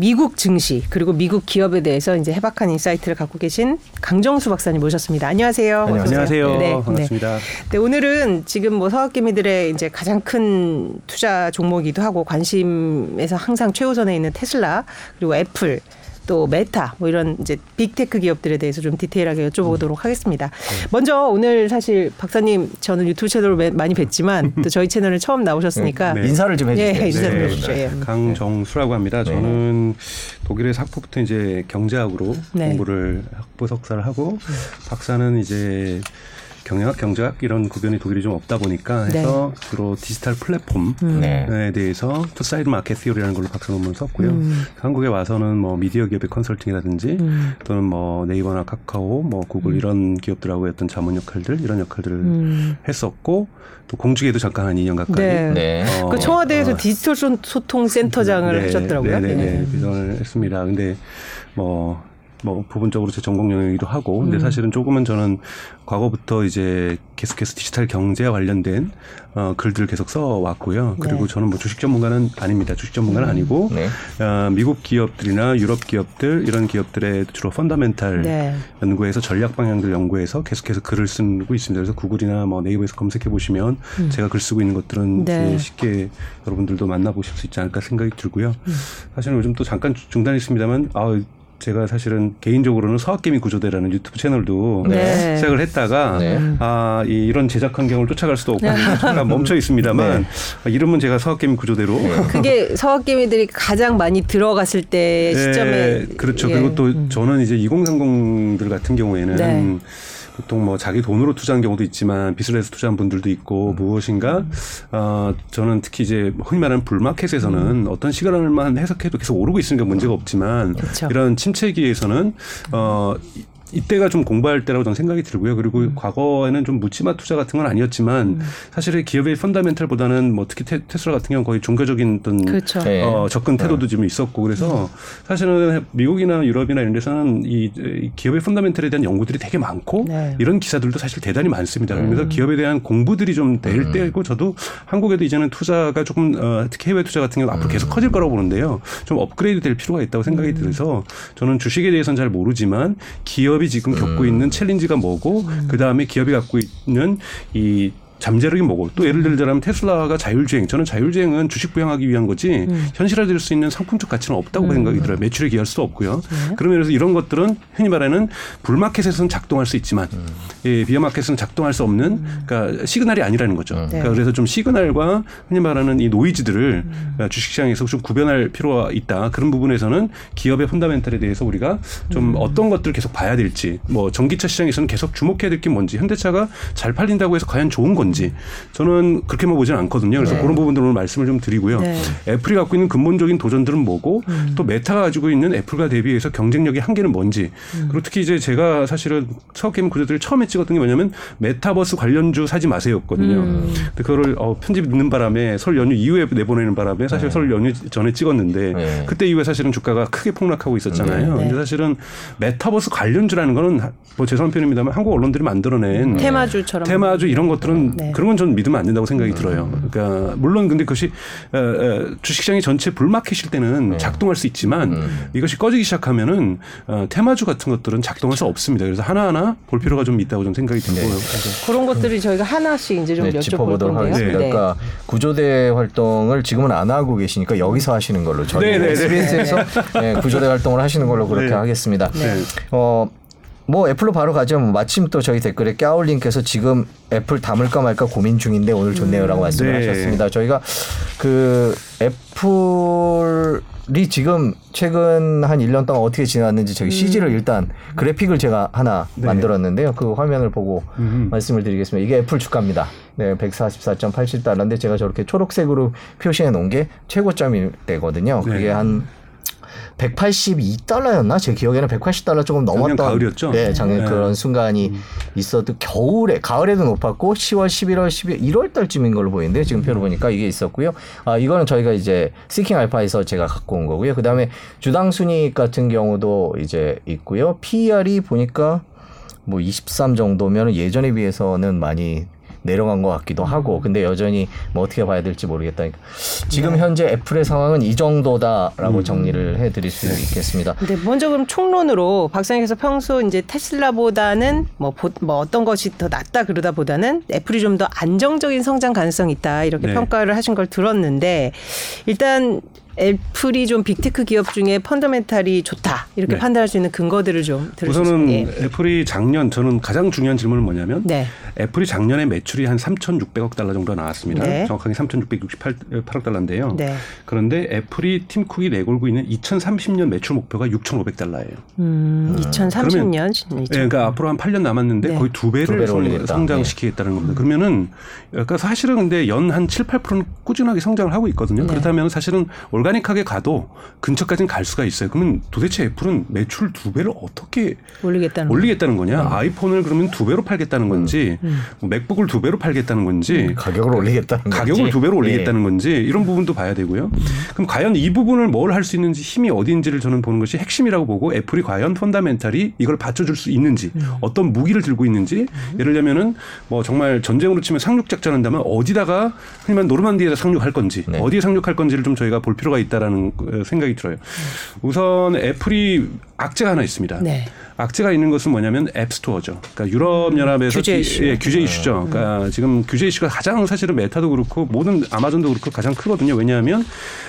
미국 증시 그리고 미국 기업에 대해서 이제 해박한 insight를 갖고 계신 강정수 박사님 모셨습니다. 안녕하세요. 네, 안녕하세요. 네, 반갑습니다. 네. 네, 오늘은 지금 뭐 서학개미들의 이제 가장 큰 투자 종목이기도 하고 관심에서 항상 최우선에 있는 테슬라 그리고 애플 또 메타 뭐 이런 이제 빅테크 기업들에 대해서 좀 디테일하게 여쭤보도록 하겠습니다. 네. 먼저 오늘 사실 박사님 저는 유튜브 채널을 많이 뵀지만 또 저희 채널에 처음 나오셨으니까 네. 인사를 좀 해주세요. 예, 인사 좀 해주시죠. 예. 강정수라고 합니다. 네. 저는 독일에서 학부부터 이제 경제학으로 네. 공부를 학부 석사를 하고 박사는 이제 경영학, 경제학 이런 구분이 독일이 좀 없다 보니까 네. 해서 네. 주로 디지털 플랫폼에 음. 네. 대해서 two-sided market theory라는 걸로 박사 논문을 썼고요. 음. 한국에 와서는 뭐 미디어 기업의 컨설팅이라든지 음. 또는 뭐 네이버나 카카오, 뭐 구글 음. 이런 기업들하고 어떤 자문 역할들 이런 역할들을 음. 했었고 또 공주에도 잠깐 한 2년 가까이. 네. 네. 어, 그 청와대에서 어, 디지털 소통 센터장을 네. 하셨더라고요. 네 네 네. 네. 네. 비전을 했습니다. 근데 뭐 뭐 부분적으로 제 전공 영역이기도 하고 근데 음. 사실은 조금은 저는 과거부터 이제 계속해서 디지털 경제와 관련된 어, 글들을 계속 써 왔고요. 그리고 네. 저는 뭐 주식 전문가는 아닙니다. 주식 전문가는 음. 아니고 네. 어, 미국 기업들이나 유럽 기업들 이런 기업들의 주로 펀더멘탈 네. 연구에서 전략 방향들 연구해서 계속해서 글을 쓰고 있습니다. 그래서 구글이나 뭐 네이버에서 검색해 보시면 음. 제가 글 쓰고 있는 것들은 네. 쉽게 여러분들도 만나보실 수 있지 않을까 생각이 들고요. 음. 사실은 요즘 또 잠깐 중단했습니다만 아 제가 사실은 개인적으로는 서학개미 구조대라는 유튜브 채널도 네. 시작을 했다가 네. 아 이, 이런 제작 환경을 쫓아갈 수도 없고 잠깐 멈춰 있습니다만 네. 아, 이름은 제가 서학개미 구조대로 네. 그게 서학개미들이 가장 많이 들어갔을 때 네, 시점에 그렇죠. 예. 그리고 또 음. 저는 이제 2030들 같은 경우에는 네. 보통 뭐 자기 돈으로 투자한 경우도 있지만 빚을 내서 투자한 분들도 있고 음. 무엇인가 어 저는 특히 이제 흔히 말하는 불마켓에서는 음. 어떤 시간을만 해석해도 계속 오르고 있으니까 문제가 없지만 그렇죠. 이런 침체기에서는 어 이때가 좀 공부할 때라고 저는 생각이 들고요. 그리고 음. 과거에는 좀 묻지마 투자 같은 건 아니었지만 음. 사실은 기업의 펀더멘탈보다는 뭐 특히 테, 스라 같은 경우는 거의 종교적인 어떤 그렇죠. 네. 어, 접근 네. 태도도 좀 있었고 그래서 음. 사실은 미국이나 유럽이나 이런 데서는 이, 이 기업의 펀더멘탈에 대한 연구들이 되게 많고 네. 이런 기사들도 사실 대단히 많습니다. 그래서 음. 기업에 대한 공부들이 좀될 음. 때고 저도 한국에도 이제는 투자가 조금 어, 특히 해외 투자 같은 경우 앞으로 계속 커질 거라고 보는데요. 좀 업그레이드 될 필요가 있다고 생각이 들어서 저는 주식에 대해서는 잘 모르지만 기업 기업이 지금 겪고 음. 있는 챌린지가 뭐고 음. 그 다음에 기업이 갖고 있는 이 잠재력이 뭐고 또 예를 들자면 테슬라가 자율주행 저는 자율주행은 주식 부양하기 위한 거지 음. 현실화될 수 있는 상품적 가치는 없다고 음. 생각이 들어요 매출에 기여할 수도 없고요 네. 그러면서 이런 것들은 흔히 말하는 불마켓에서는 작동할 수 있지만 음. 예, bear market에서는 작동할 수 없는 음. 그러니까 시그널이 아니라는 거죠 음. 그러니까 그래서 좀 시그널과 흔히 말하는 이 노이즈들을 음. 주식시장에서 좀 구별할 필요가 있다 그런 부분에서는 기업의 fundamental에 대해서 우리가 좀 어떤 것들을 계속 봐야 될지 뭐 전기차 시장에서는 계속 주목해야 될 게 뭔지 현대차가 잘 팔린다고 해서 과연 좋은 건지 건지 저는 그렇게만 보지는 않거든요. 그래서 네. 그런 부분들 오늘 말씀을 좀 드리고요. 네. 애플이 갖고 있는 근본적인 도전들은 뭐고 음. 또 메타가 가지고 있는 애플과 대비해서 경쟁력의 한계는 뭔지 음. 그리고 특히 이제 제가 사실은 서게임 구조들을 처음에 찍었던 게 뭐냐면 메타버스 관련주 사지 마세요였거든요. 음. 근데 그거를 어, 편집 있는 바람에 설 연휴 이후에 내보내는 바람에 사실 네. 설 연휴 전에 찍었는데 네. 그때 이후에 사실은 주가가 크게 폭락하고 있었잖아요. 네. 근데 사실은 메타버스 관련주라는 거는 뭐 죄송한 표현입니다만 한국 언론들이 만들어낸 테마주처럼 테마주 이런 것들은 네. 그런 건 저는 믿으면 안 된다고 생각이 음. 들어요. 그러니까 물론 근데 그것이 주식시장이 전체 bull market일 때는 네. 작동할 수 있지만 음. 이것이 꺼지기 시작하면은 어, 테마주 같은 것들은 작동할 수 없습니다. 그래서 하나하나 볼 필요가 좀 있다고 좀 생각이 들고요. 네. 그런 것들이 저희가 하나씩 이제 좀 네, 여쭤볼 건데요. 하겠습니다. 네. 그러니까 구조대 활동을 지금은 안 하고 계시니까 여기서 하시는 걸로 저희 SBS에서 네, 구조대 활동을 하시는 걸로 그렇게 하겠습니다. 어, 뭐 애플로 바로 가죠. 뭐 마침 또 저희 댓글에 깨울님께서 지금 애플 담을까 말까 고민 중인데 오늘 좋네요라고 음, 말씀을 네. 하셨습니다. 저희가 그 애플이 지금 최근 한 1년 동안 어떻게 지났는지 저기 음. CG를 일단 그래픽을 제가 하나 네. 만들었는데요. 그 화면을 보고 음. 말씀을 드리겠습니다. 이게 애플 주가입니다. 네, 144.87달러인데 제가 저렇게 초록색으로 표시해 놓은 게 최고점이 되거든요. 그게 네. 한 182달러였나? 제 기억에는 180달러 조금 넘었던 가을이었죠. 네, 작년 네. 그런 순간이 음. 있어도 겨울에 가을에도 높았고 10월, 11월, 12월, 1월 달쯤인 걸로 보이는데 지금 표를 보니까 이게 있었고요. 아, 이거는 저희가 이제 시킹 알파에서 제가 갖고 온 거고요. 그다음에 주당 순위 같은 경우도 이제 있고요. PER이 보니까 뭐 23 정도면 예전에 비해서는 많이 내려간 것 같기도 하고 근데 여전히 뭐 어떻게 봐야 될지 모르겠다. 지금 네. 현재 애플의 상황은 이 정도다라고 음. 정리를 해드릴 수 있겠습니다. 근데 먼저 그럼 총론으로 박사님께서 평소 이제 테슬라보다는 뭐, 뭐 어떤 것이 더 낫다 그러다 보다는 애플이 좀 더 안정적인 성장 가능성이 있다 이렇게 네. 평가를 하신 걸 들었는데 일단 애플이 좀 빅테크 기업 중에 fundamental이 좋다 이렇게 네. 판단할 수 있는 근거들을 좀 들을 우선은 예. 애플이 작년 저는 가장 중요한 질문은 뭐냐면 네. 애플이 작년에 매출이 한 3,600억 달러 정도 나왔습니다. 네. 정확하게 3,668억 달러인데요. 네. 그런데 애플이 팀 쿡이 내걸고 있는 2030년 매출 목표가 6,500 달러예요. 음, 2030년. 그러면, 네, 그러니까 앞으로 한 8년 남았는데 네. 거의 두 배를, 두 배를 성장시키겠다는 겁니다. 그러면은 그러니까 사실은 근데 연 한 7, 8%는 꾸준하게 성장을 하고 있거든요. 그렇다면 사실은 올가 오가닉하게 가도 근처까지는 갈 수가 있어요. 그러면 도대체 애플은 매출 두 배를 어떻게 올리겠다는, 올리겠다는 거냐? 음. 아이폰을 그러면 두 배로 팔겠다는 건지, 음. 음. 뭐 맥북을 두 배로 팔겠다는 건지, 음. 가격을 올리겠다는 가격을 건지. 두 배로 올리겠다는 예. 건지 이런 부분도 봐야 되고요. 음. 그럼 과연 이 부분을 뭘 할 수 있는지 힘이 어디인지를 저는 보는 것이 핵심이라고 보고 애플이 과연 펀다멘탈이 이걸 받쳐줄 수 있는지 음. 어떤 무기를 들고 있는지 예를 들면은 뭐 정말 전쟁으로 치면 상륙 작전한다면 어디다가 흔히 말 노르만디에다 상륙할 건지 네. 어디에 상륙할 건지를 좀 저희가 볼 필요 가 있다라는 생각이 들어요. 우선 애플이 악재가 하나 있습니다. 네. 악재가 있는 것은 뭐냐면 앱스토어죠. 그러니까 유럽 연합에서 규제 이슈. 예, 규제 이슈죠. 음. 그러니까 음. 지금 규제 이슈가 가장 사실은 메타도 그렇고 모든 아마존도 그렇고 가장 크거든요. 왜냐하면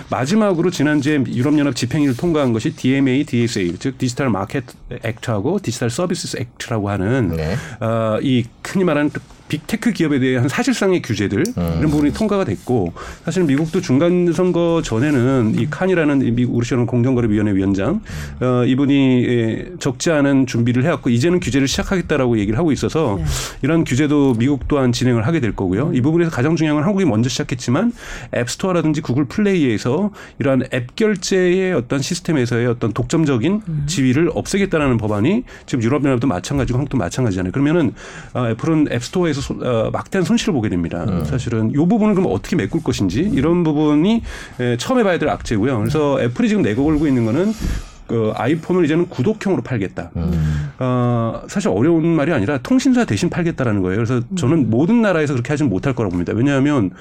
마지막으로 지난주에 유럽 연합 집행위를 통과한 것이 DMA, DSA 즉 디지털 마켓 Act하고 디지털 서비스 Act라고 하는 네. 어, 이 흔히 말하는 빅테크 기업에 대한 사실상의 규제들 음. 이런 부분이 통과가 됐고 사실 미국도 중간 선거 전에는 이 칸이라는 미국 우리 식은 공정거래위원회 위원장 어, 이분이 예, 적지 않은 준비를 해왔고 이제는 규제를 시작하겠다라고 얘기를 하고 있어서 네. 이런 규제도 미국 또한 진행을 하게 될 거고요. 이 부분에서 가장 중요한 건 한국이 먼저 시작했지만 앱스토어라든지 구글 플레이에서 이러한 앱 결제의 어떤 시스템에서의 어떤 독점적인 음. 지위를 없애겠다라는 법안이 지금 유럽연합도 마찬가지고 한국도 마찬가지잖아요. 그러면은 어, 애플은 앱스토어에서 손, 어, 막대한 손실을 보게 됩니다. 음. 사실은 이 부분을 그럼 어떻게 메꿀 것인지 이런 부분이 에, 처음 해봐야 될 악재고요. 그래서 애플이 지금 내걸고 있는 거는 그 아이폰을 이제는 구독형으로 팔겠다. 음. 어, 사실 어려운 말이 아니라 통신사 대신 팔겠다라는 거예요. 그래서 저는 모든 나라에서 그렇게 하지는 못할 거라고 봅니다. 왜냐하면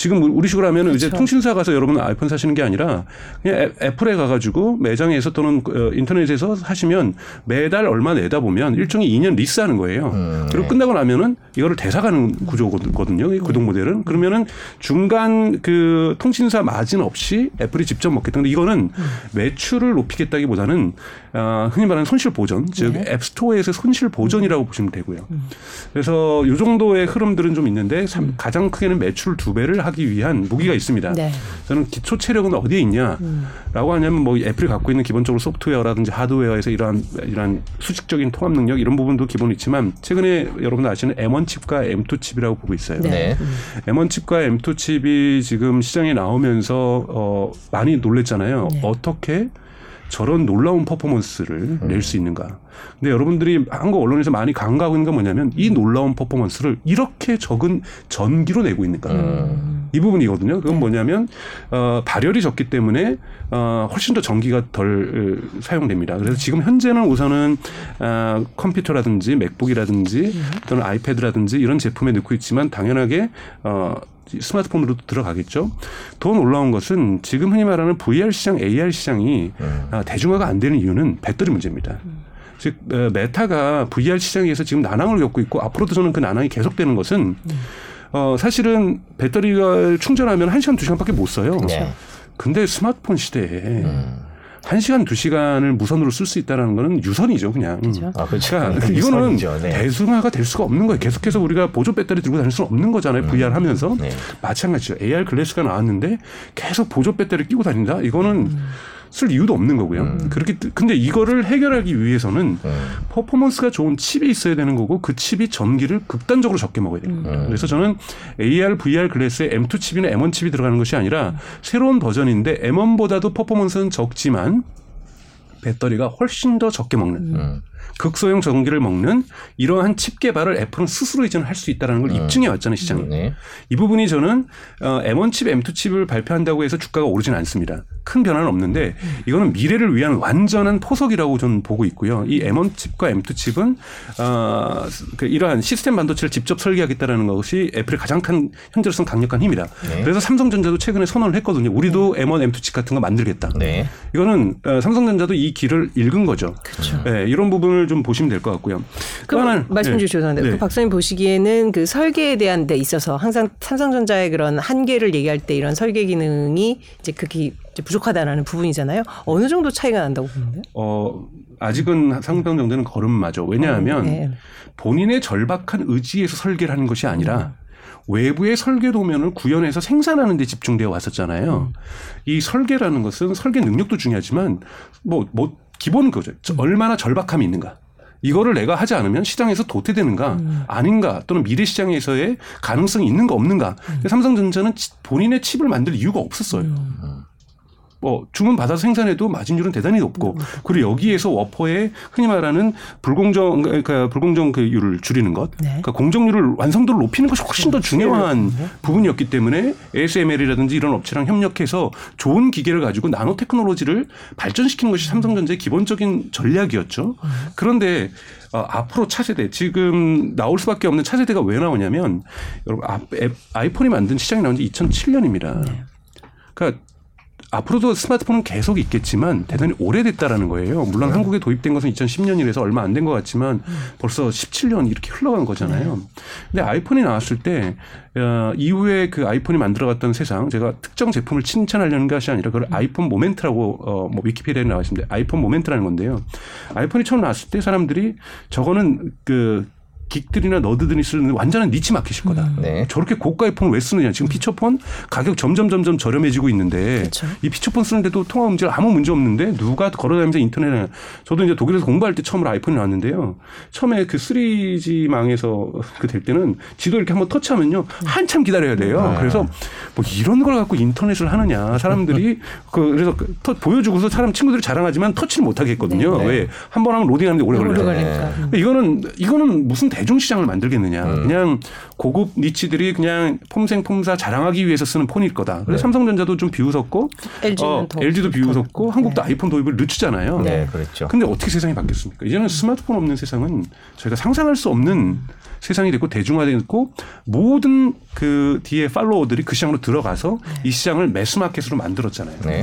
지금 우리 식으로 하면 은 이제 통신사 가서 여러분 아이폰 사시는 게 아니라 그냥 애플에 가가지고 매장에서 또는 어, 인터넷에서 사시면 매달 얼마 내다 보면 일종의 2년 리스하는 거예요. 음, 그리고 네. 끝나고 나면은 이거를 대사가는 구조거든요. 이 구독 모델은 그러면은 중간 그 통신사 마진 없이 애플이 직접 먹겠다. 근데 이거는 음. 매출을 높이겠다기 보다는 어, 흔히 말하는 손실 보전, 즉 네. 앱스토어에서 손실 보전이라고 보시면 되고요. 음. 그래서 이 정도의 흐름들은 좀 있는데 음. 가장 크게는 매출 두 배를 하기 위한 무기가 있습니다. 네. 저는 기초 체력은 어디에 있냐라고 음. 하냐면 뭐 애플이 갖고 있는 기본적으로 소프트웨어라든지 하드웨어에서 이러한 이러한 수직적인 통합 능력 이런 부분도 기본 있지만 최근에 여러분들 아시는 M1 칩과 M2 칩이라고 보고 있어요. 네. M1 칩과 M2 칩이 지금 시장에 나오면서 어 많이 놀랬잖아요. 네. 어떻게 저런 놀라운 퍼포먼스를 음. 낼수 있는가. 근데 여러분들이 한국 언론에서 많이 강조하고 있는 건 뭐냐면 이 놀라운 퍼포먼스를 이렇게 적은 전기로 내고 있는가. 음. 이 부분이거든요. 그건 네. 뭐냐면 어, 발열이 적기 때문에 어, 훨씬 더 전기가 덜 어, 사용됩니다. 그래서 지금 현재는 우선은 어, 컴퓨터라든지 맥북이라든지 음. 또는 아이패드라든지 이런 제품에 넣고 있지만 당연하게 어, 스마트폰으로도 들어가겠죠. 더 놀라운 것은 지금 흔히 말하는 VR 시장, AR 시장이 음. 대중화가 안 되는 이유는 배터리 문제입니다. 음. 즉 어, 메타가 VR 시장에서 지금 난항을 겪고 있고 앞으로도 저는 그 난항이 계속되는 것은 음. 어 사실은 배터리가 충전하면 한시간두시간밖에 못 써요. 그렇죠. 근데 스마트폰 시대에 음. 한 시간 두 시간을 무선으로 쓸 수 있다라는 거는 유선이죠, 그냥. 그렇죠. 아, 그렇죠. 그러니까 이거는 네. 대중화가 될 수가 없는 거예요. 계속해서 우리가 보조 배터리 들고 다닐 수는 없는 거잖아요. VR 음. 하면서 네. 마찬가지죠. AR glass가 나왔는데 계속 보조 배터리 끼고 다닌다. 이거는 음. 쓸 이유도 없는 거고요. 음. 그렇게 근데 이거를 해결하기 위해서는 음. 퍼포먼스가 좋은 칩이 있어야 되는 거고 그 칩이 전기를 극단적으로 적게 먹어야 거예요. 음. 그래서 저는 AR, VR 글래스에 M2 칩이나 M1 칩이 들어가는 것이 아니라 새로운 버전인데 M1보다도 퍼포먼스는 적지만 배터리가 훨씬 더 적게 먹는. 음. 극소형 전기를 먹는 이러한 칩 개발을 애플은 스스로 이제는 할 수 있다는 걸 음. 입증해 왔잖아요 시장에. 네. 이 부분이 저는 어, M1 칩, M2 칩을 발표한다고 해서 주가가 오르지는 않습니다. 큰 변화는 없는데 이거는 미래를 위한 완전한 포석이라고 저는 보고 있고요. 이 M1 칩과 M2 칩은 어, 그 이러한 시스템 반도체를 직접 설계하겠다라는 것이 애플의 가장 큰 현재로서는 강력한 힘이다. 네. 그래서 삼성전자도 최근에 선언을 했거든요. 우리도 M1, M2 칩 같은 거 만들겠다. 네. 이거는 어, 삼성전자도 이 길을 읽은 거죠. 그렇죠. 네, 이런 부분 을 좀 보시면 될 것 같고요. 그럼 말씀 네. 주셔서 네. 그 박사님 보시기에는 그 설계에 대한 데 있어서 항상 삼성전자의 그런 한계를 얘기할 때 이런 설계 기능이 이제 그게 이제 부족하다라는 부분이잖아요. 어느 정도 차이가 난다고 보는데? 어 아직은 상당 정도는 걸음마죠. 왜냐하면 어, 네. 본인의 절박한 의지에서 설계를 하는 것이 아니라 외부의 설계 도면을 구현해서 생산하는 데 집중되어 왔었잖아요. 음. 이 설계라는 것은 설계 능력도 중요하지만 뭐, 뭐, 기본 거죠. 음. 얼마나 절박함이 있는가. 이거를 내가 하지 않으면 시장에서 도태되는가 음. 아닌가 또는 미래 시장에서의 가능성이 있는가 없는가. 음. 삼성전자는 본인의 칩을 만들 이유가 없었어요. 음. 뭐 주문 받아서 생산해도 마진율은 대단히 높고 음. 그리고 여기에서 워퍼의 흔히 말하는 불공정 그러니까 불공정 그율을 줄이는 것, 네. 그러니까 공정률을 완성도를 높이는 것이 훨씬 더 그렇죠. 중요한 네. 부분이었기 때문에 ASML이라든지 이런 업체랑 협력해서 좋은 기계를 가지고 나노 테크놀로지를 발전시키는 것이 삼성전자의 기본적인 전략이었죠. 음. 그런데 어, 앞으로 차세대 지금 나올 수밖에 없는 차세대가 왜 나오냐면 여러분 아이폰이 만든 시장이 나온 지 2007년입니다. 네. 그러니까 앞으로도 스마트폰은 계속 있겠지만 대단히 오래됐다라는 거예요. 물론 네. 한국에 도입된 것은 2010년이라서 얼마 안 된 것 같지만 음. 벌써 17년 이렇게 흘러간 거잖아요. 네. 근데 아이폰이 나왔을 때 어, 이후에 그 아이폰이 만들어갔던 세상 제가 특정 제품을 칭찬하려는 것이 아니라 그걸 음. 아이폰 모멘트라고 어, 뭐 위키피디아에 나와 있습니다. 아이폰 모멘트라는 건데요. 아이폰이 처음 나왔을 때 사람들이 저거는 그 긱들이나 너드들이 쓰는 완전한 니치 마켓일 거다. 음. 네. 저렇게 고가의 폰을 왜 쓰느냐. 지금 피처폰 가격 점점 점점 저렴해지고 있는데 그쵸. 이 피처폰 쓰는데도 통화 문제가 아무 문제 없는데 누가 걸어다니면서 인터넷에 저도 이제 독일에서 공부할 때 처음으로 아이폰이 나왔는데요. 처음에 그 3G망에서 그 될 때는 지도 이렇게 한번 터치하면요. 한참 기다려야 돼요. 네. 그래서 뭐 이런 걸 갖고 인터넷을 하느냐. 사람들이 그 그래서 그 터, 보여주고서 사람 친구들이 자랑하지만 터치를 못 하겠거든요. 네. 왜? 한 번 하면 로딩하는데 오래 걸려요. 네. 이거는 이거는 무슨 대 중시장을 만들겠느냐. 음. 그냥 고급 니치들이 그냥 폼생 폼사 자랑하기 위해서 쓰는 폰일 거다. 그래서 네. 삼성전자도 좀 비웃었고 어, LG도 비웃었고 네. 한국도 아이폰 도입을 늦추잖아요. 네, 그렇죠. 근데 어떻게 세상이 바뀌었습니까? 이제는 스마트폰 없는 세상은 저희가 상상할 수 없는 세상이 됐고 대중화됐고 모든 그 뒤에 팔로워들이 그 시장으로 들어가서 네. 이 시장을 매스마켓으로 만들었잖아요. 네.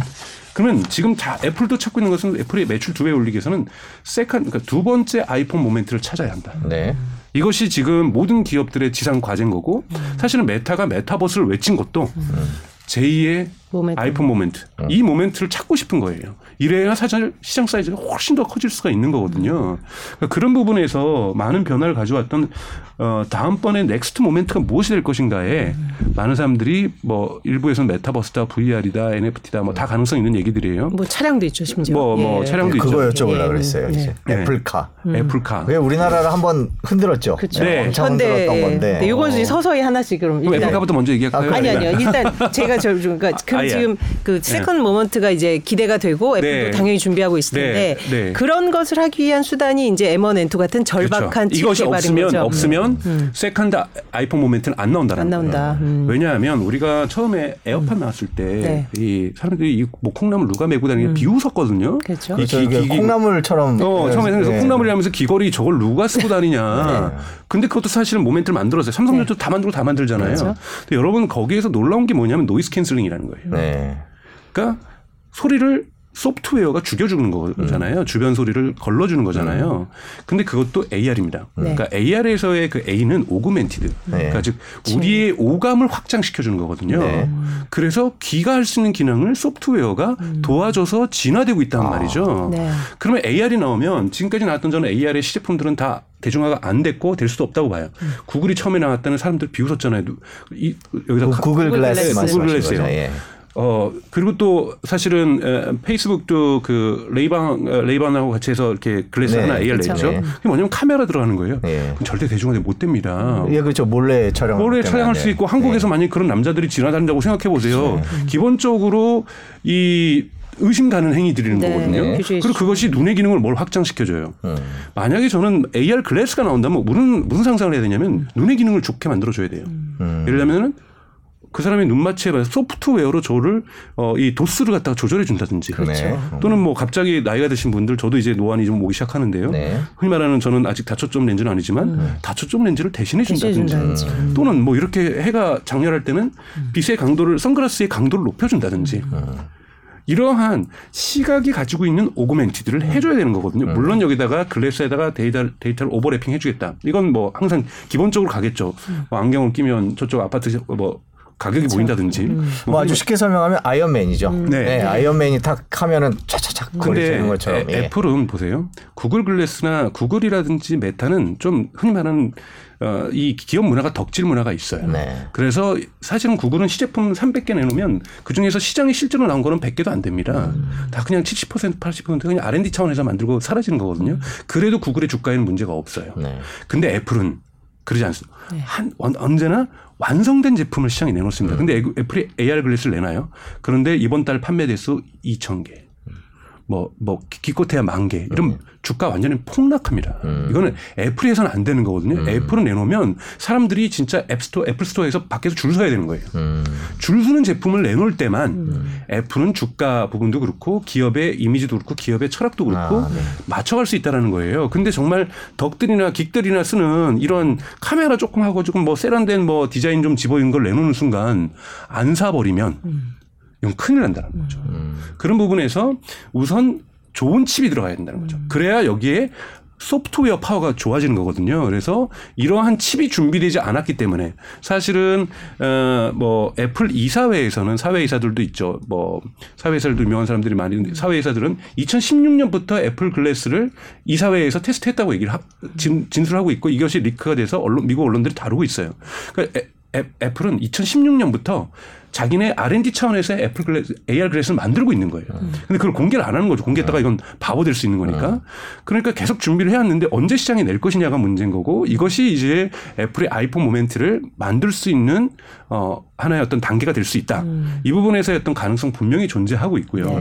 그러면 지금 다 애플도 찾고 있는 것은 애플의 매출 두 배 올리기 위해서는 second 그러니까 두 번째 아이폰 moment를 찾아야 한다. 네. 이것이 지금 모든 기업들의 지상 과제인 거고 음. 사실은 메타가 메타버스를 외친 것도 음. 제2의 moment. 아이폰 moment. 음. 이 moment를 찾고 싶은 거예요. 이래야 사실 시장 사이즈가 훨씬 더 커질 수가 있는 거거든요. 그러니까 그런 부분에서 많은 변화를 가져왔던 어, 다음번에 next moment가 무엇이 될 것인가에 음. 많은 사람들이 뭐 일부에서는 메타버스다, VR이다, NFT다 뭐 다 가능성 있는 얘기들이에요. 뭐 차량도 있죠, 심지어. 뭐, 뭐 예. 차량도 네, 있죠. 그거 여쭤보려고 예. 그랬어요. 네. 애플카. 음. 애플카. 왜 우리나라를 한번 흔들었죠. 그렇죠. 네. 엄청 흔들었던 예. 건데. 네, 이건 어. 서서히 하나씩 그럼. 그럼 애플카부터 먼저 얘기할까요? 아, 아니 아니요. 일단 제가 저 그러니까 그 아, 예. 지금 그 second moment가 이제 기대가 되고 애플도 네. 당연히 준비하고 있을 텐데 네. 네. 그런 것을 하기 위한 수단이 이제 M1, M2 같은 절박함 그렇죠. 이것이 없으면 거죠. 없으면 음. second second 아이폰 moment는 안 나온다는 안 나온다. 음. 왜냐하면 우리가 처음에 에어팟 음. 나왔을 때이 네. 사람들이 이 뭐 콩나물 누가 메고 다니냐 음. 비웃었거든요. 그렇죠. 이 기, 기, 콩나물처럼 어, 처음에 생각해서 네. 콩나물이라면서 귀걸이 저걸 누가 쓰고 다니냐. 네. 근데 그것도 사실은 moment를 만들었어요. 삼성전자 네. 다 만들고 다 만들잖아요. 그렇죠. 근데 여러분 거기에서 놀라운 게 뭐냐면 noise canceling이라는 거예요. 네. 그러니까 소리를 소프트웨어가 죽여주는 거잖아요. 음. 주변 소리를 걸러주는 거잖아요. 음. 근데 그것도 AR입니다. 네. 그러니까 AR에서의 그 A는 augmented. 네. 그러니까 즉 우리의 오감을 확장시켜주는 거거든요. 네. 그래서 귀가 할 수 있는 기능을 소프트웨어가 음. 도와줘서 진화되고 있단 아. 말이죠. 네. 그러면 AR이 나오면 지금까지 나왔던 저는 AR의 시제품들은 다 대중화가 안 됐고 될 수도 없다고 봐요. 음. 구글이 처음에 나왔다는 사람들 비웃었잖아요. 이, 여기서 구글 글래스, 구글 글래스요. 예. 어 그리고 또 사실은 에, 페이스북도 그 레이방 레이반하고 같이 해서 이렇게 글래스 네, 하나 AR 그렇죠. 냈죠. 네. 그게 뭐냐면 카메라 들어가는 거예요. 예. 그럼 절대 대중화돼 못 됩니다. 예, 그렇죠. 몰래 촬영. 몰래 촬영할 수 있고 한국에서 만약 그런 남자들이 지나다닌다고 생각해 보세요. 기본적으로 이 의심 가는 행위들이는 네, 거거든요. 네. 그리고 그것이 눈의 기능을 뭘 확장시켜줘요. 음. 만약에 저는 AR 글래스가 나온다면 무슨 무슨 상상을 해야 되냐면 눈의 기능을 좋게 만들어줘야 돼요. 음. 예를 들면은 그 사람의 눈마취에 봐서 소프트웨어로 저를 어, 이 도수를 갖다가 조절해 준다든지 그렇죠. 또는 뭐 갑자기 나이가 드신 분들 저도 이제 노안이 좀 오기 시작하는데요. 네. 흔히 말하는 저는 아직 다초점 렌즈는 아니지만 다초점 렌즈를 대신해 준다든지 대신해 준다든지. 음. 또는 뭐 이렇게 해가 장렬할 때는 빛의 강도를 선글라스의 강도를 높여 준다든지 이러한 시각이 가지고 있는 augmented를 해줘야 되는 거거든요. 물론 여기다가 glass에다가 데이터, 데이터를 overlapping 해주겠다. 이건 뭐 항상 기본적으로 가겠죠. 뭐 안경을 끼면 저쪽 아파트 뭐 가격이 보인다든지. 뭐 아주 쉽게 설명하면 아이언맨이죠. 네. 네. 아이언맨이 탁 하면은 근데 거리는 것처럼. 애, 예. 애플은 보세요. 구글 글래스나 구글이라든지 메타는 좀 흔히 말하는 어, 이 기업 문화가 덕질 문화가 있어요. 네. 그래서 사실은 구글은 시제품 300개 내놓으면 그 중에서 시장에 실제로 나온 거는 100개도 안 됩니다. 음. 다 그냥 70% 80% 그냥 R&D 차원에서 만들고 사라지는 거거든요. 그래도 구글의 주가에는 문제가 없어요. 음. 네. 근데 애플은 그러지 않습니다. 한 언- 언제나 완성된 제품을 시장에 내놓습니다. 음. 근데 애- 애플이 AR 글래스를 내놔요. 그런데 이번 달 판매 대수 2,000개. 뭐, 뭐, 기- 기껏해야 만 개. 이런 음. 주가 완전히 폭락합니다. 이거는 애플이 해서는 안 되는 거거든요. 음. 애플은 내놓으면 사람들이 진짜 앱스토어, 애플 스토어에서 밖에서 줄 서야 되는 거예요. 음. 줄 서는 제품을 내놓을 때만 애플은 주가 부분도 그렇고 기업의 이미지도 그렇고 기업의 철학도 그렇고 아, 네. 맞춰갈 수 있다라는 거예요. 근데 정말 덕들이나 geek들이나 쓰는 이런 카메라 조금 하고 조금 뭐 세련된 뭐 디자인 좀 집어넣은 걸 내놓는 순간 안 사버리면 이건 큰일 난다는 거죠. 그런 부분에서 우선 좋은 칩이 들어가야 된다는 거죠. 그래야 여기에 소프트웨어 파워가 좋아지는 거거든요. 그래서 이러한 칩이 준비되지 않았기 때문에 사실은 어뭐 애플 이사회에서는 사외 이사들도 있죠. 뭐 사외 이사들도 유명한 사람들이 많이 있는데 사외 이사들은 2016년부터 애플 글래스를 이사회에서 테스트했다고 얘기를 하, 진, 진술하고 있고 이것이 leak가 돼서 언론 미국 언론들이 다루고 있어요. 그러니까 애, 애, 애플은 2016년부터 자기네 R&D 차원에서 애플 글래스, AR glass를 만들고 있는 거예요. 근데 그걸 공개를 안 하는 거죠. 공개했다가 이건 바보 될 수 있는 거니까. 그러니까 계속 준비를 해왔는데 언제 시장에 낼 것이냐가 문제인 거고 이것이 이제 애플의 아이폰 moment를 만들 수 있는 어, 하나의 어떤 단계가 될 수 있다. 이 부분에서의 어떤 가능성 분명히 존재하고 있고요.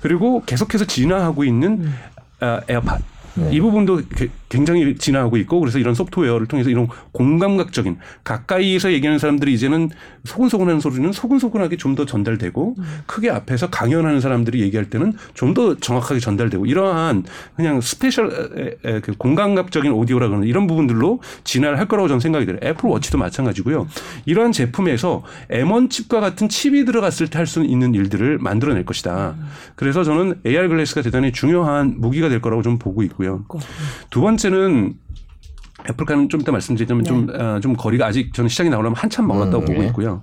그리고 계속해서 진화하고 있는 아, 에어팟. 이 부분도 게- 굉장히 진화하고 있고 그래서 이런 소프트웨어를 통해서 이런 공감각적인 가까이에서 얘기하는 사람들이 이제는 소근소근하는 소리는 소근소근하게 좀 더 전달되고 크게 앞에서 강연하는 사람들이 얘기할 때는 좀 더 정확하게 전달되고 이러한 그냥 spatial 그 공감각적인 오디오라 그러는 이런 부분들로 진화를 할 거라고 저는 생각이 들어요. 애플 워치도 마찬가지고요. 이러한 제품에서 M1 칩과 같은 칩이 들어갔을 때 할 수 있는 일들을 만들어낼 것이다. 그래서 저는 AR glass가 대단히 중요한 무기가 될 거라고 좀 보고 있고요. 두 번째 는 애플과는 좀 이따 말씀드리자면 좀, 어, 좀 거리가 아직 저는 시장이 나오려면 한참 멀었다고 음, 보고 네. 있고요.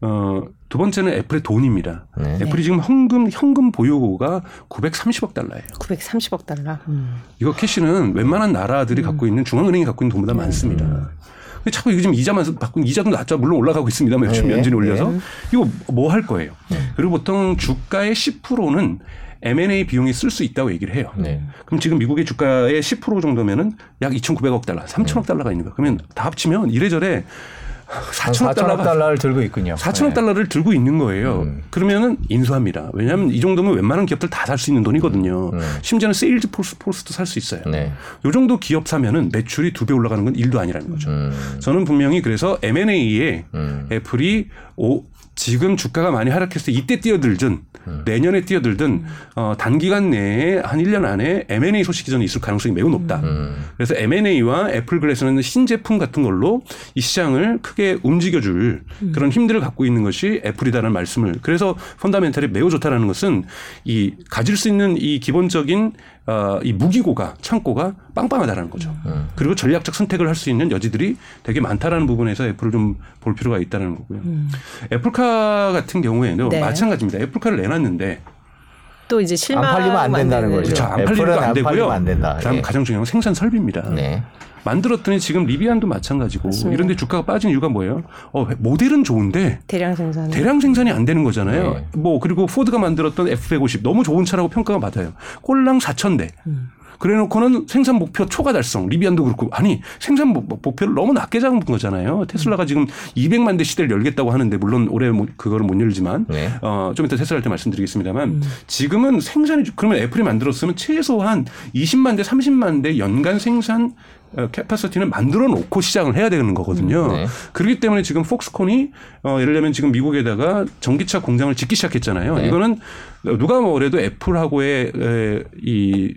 어, 두 번째는 애플의 돈입니다. 네. 애플이 지금 현금, 현금 보유고가 930억 달러예요. 930억 달러. 음. 이거 캐시는 웬만한 나라들이 갖고 있는 중앙은행이 갖고 있는 돈보다 많습니다. 근데 자꾸 이거 지금 이자만 받고 이자도 낮죠. 물론 올라가고 있습니다. 매출 네. 연준이 올려서 네. 이거 뭐 할 거예요. 그리고 보통 주가의 10%는 M&A 비용이 쓸수 있다고 얘기를 해요. 네. 그럼 지금 미국의 주가의 10% 정도면은 약 2,900억 달러, 3,000억 달러가 있는 거예요. 그러면 다 합치면 이래저래 한 4,000억 4천억 달러가 달러를 들고 있군요. 4천억 네. 달러를 들고 있는 거예요. 그러면은 인수합니다. 왜냐하면 이 정도면 웬만한 기업들 다 살 수 있는 돈이거든요. 심지어는 세일즈포스, 포스도 살 수 있어요. 네. 요 정도 기업 사면은 매출이 두 배 올라가는 건 일도 아니라는 거죠. 음. 저는 분명히 그래서 M&A에 음. 애플이 오, 지금 주가가 많이 하락했을 때 이때 뛰어들든 음. 내년에 뛰어들든 어, 단기간 내에 한 1년 안에 M&A 소식이 저는 있을 가능성이 매우 높다. 음. 그래서 M&A와 애플 글래스는 신제품 같은 걸로 이 시장을 크게 움직여줄 그런 힘들을 갖고 있는 것이 애플이다라는 말씀을 그래서 펀다멘탈이 매우 좋다라는 것은 이 가질 수 있는 이 기본적인 어, 이 무기고가 창고가 빵빵하다라는 거죠. 그리고 전략적 선택을 할 수 있는 여지들이 되게 많다라는 부분에서 애플을 좀 볼 필요가 있다는 거고요. 애플카 같은 경우에는 네. 마찬가지입니다. 애플카를 내놨는데 또 이제 실망 안 팔리면 안 된다는 거죠. 그렇죠. 안 팔리면 안 되고요. 안 된다. 다음 예. 가장 중요한 건 생산 설비입니다. 네. 만들었더니 지금 리비안도 마찬가지고 맞습니다. 이런데 주가가 빠진 이유가 뭐예요? 어, 모델은 좋은데 대량 생산. 대량 생산이 안 되는 거잖아요. 네. 뭐 그리고 포드가 만들었던 F150 너무 좋은 차라고 평가가 받아요. 꼴랑 4천 대. 그래놓고는 생산 목표 초과 달성. 리비안도 그렇고 아니 생산 목- 목표를 너무 낮게 잡은 거잖아요. 테슬라가 지금 200만 대 시대를 열겠다고 하는데 물론 올해 못- 그거를 못 열지만 네. 어, 좀 이따 테슬라 할 때 말씀드리겠습니다만 지금은 생산이 그러면 애플이 만들었으면 최소한 20만 대 30만 대 연간 생산 어, 캐파시티는 만들어 놓고 시작을 해야 되는 거거든요. 네. 그렇기 때문에 지금 폭스콘이 어, 예를 들면 지금 미국에다가 전기차 공장을 짓기 시작했잖아요. 네. 이거는 누가 뭐래도 애플하고의 에, 이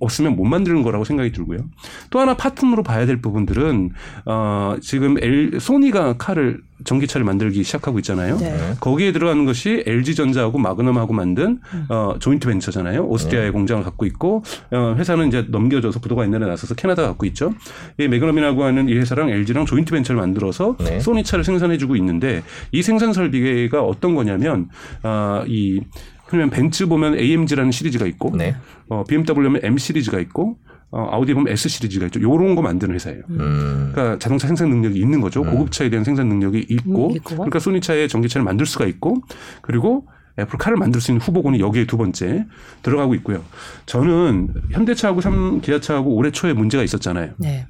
없으면 못 만드는 거라고 생각이 들고요. 또 하나 파트너로 봐야 될 부분들은 어 지금 엘, 소니가 칼을 전기차를 만들기 시작하고 있잖아요. 네. 거기에 들어가는 것이 LG 전자하고 마그넘하고 만든 어 조인트 벤처잖아요. 오스트리아의 공장을 갖고 있고 어 회사는 이제 넘겨져서 부도가 옛날에 나서서 캐나다 갖고 있죠. 이 매그넘이라고 하는 이 회사랑 LG랑 조인트 벤처를 만들어서 네. 소니 차를 생산해주고 있는데 이 생산 설비가 어떤 거냐면 아이 그러면 벤츠 보면 AMG라는 시리즈가 있고 네. 어, BMW 보면 M 시리즈가 있고 어, 아우디 보면 S 시리즈가 있죠. 요런 거 만드는 회사예요. 음. 그러니까 자동차 생산 능력이 있는 거죠. 고급차에 대한 생산 능력이 있고, 음, 있고. 그러니까 소니차의 전기차를 만들 수가 있고, 그리고 애플카를 만들 수 있는 후보군이 여기에 두 번째 들어가고 있고요. 저는 현대차하고 삼 기아차하고 올해 초에 문제가 있었잖아요. 네.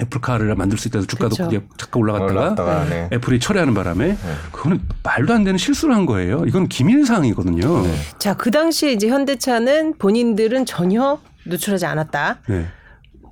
애플카를 만들 수 있다고 주가도. 그게 잠깐 올라갔다가 올라갔다가, 네. 애플이 철회하는 바람에 그거는 말도 안 되는 실수를 한 거예요. 이건 기밀 사항이거든요. 네. 자, 그 당시에 이제 현대차는 본인들은 전혀 누출하지 않았다.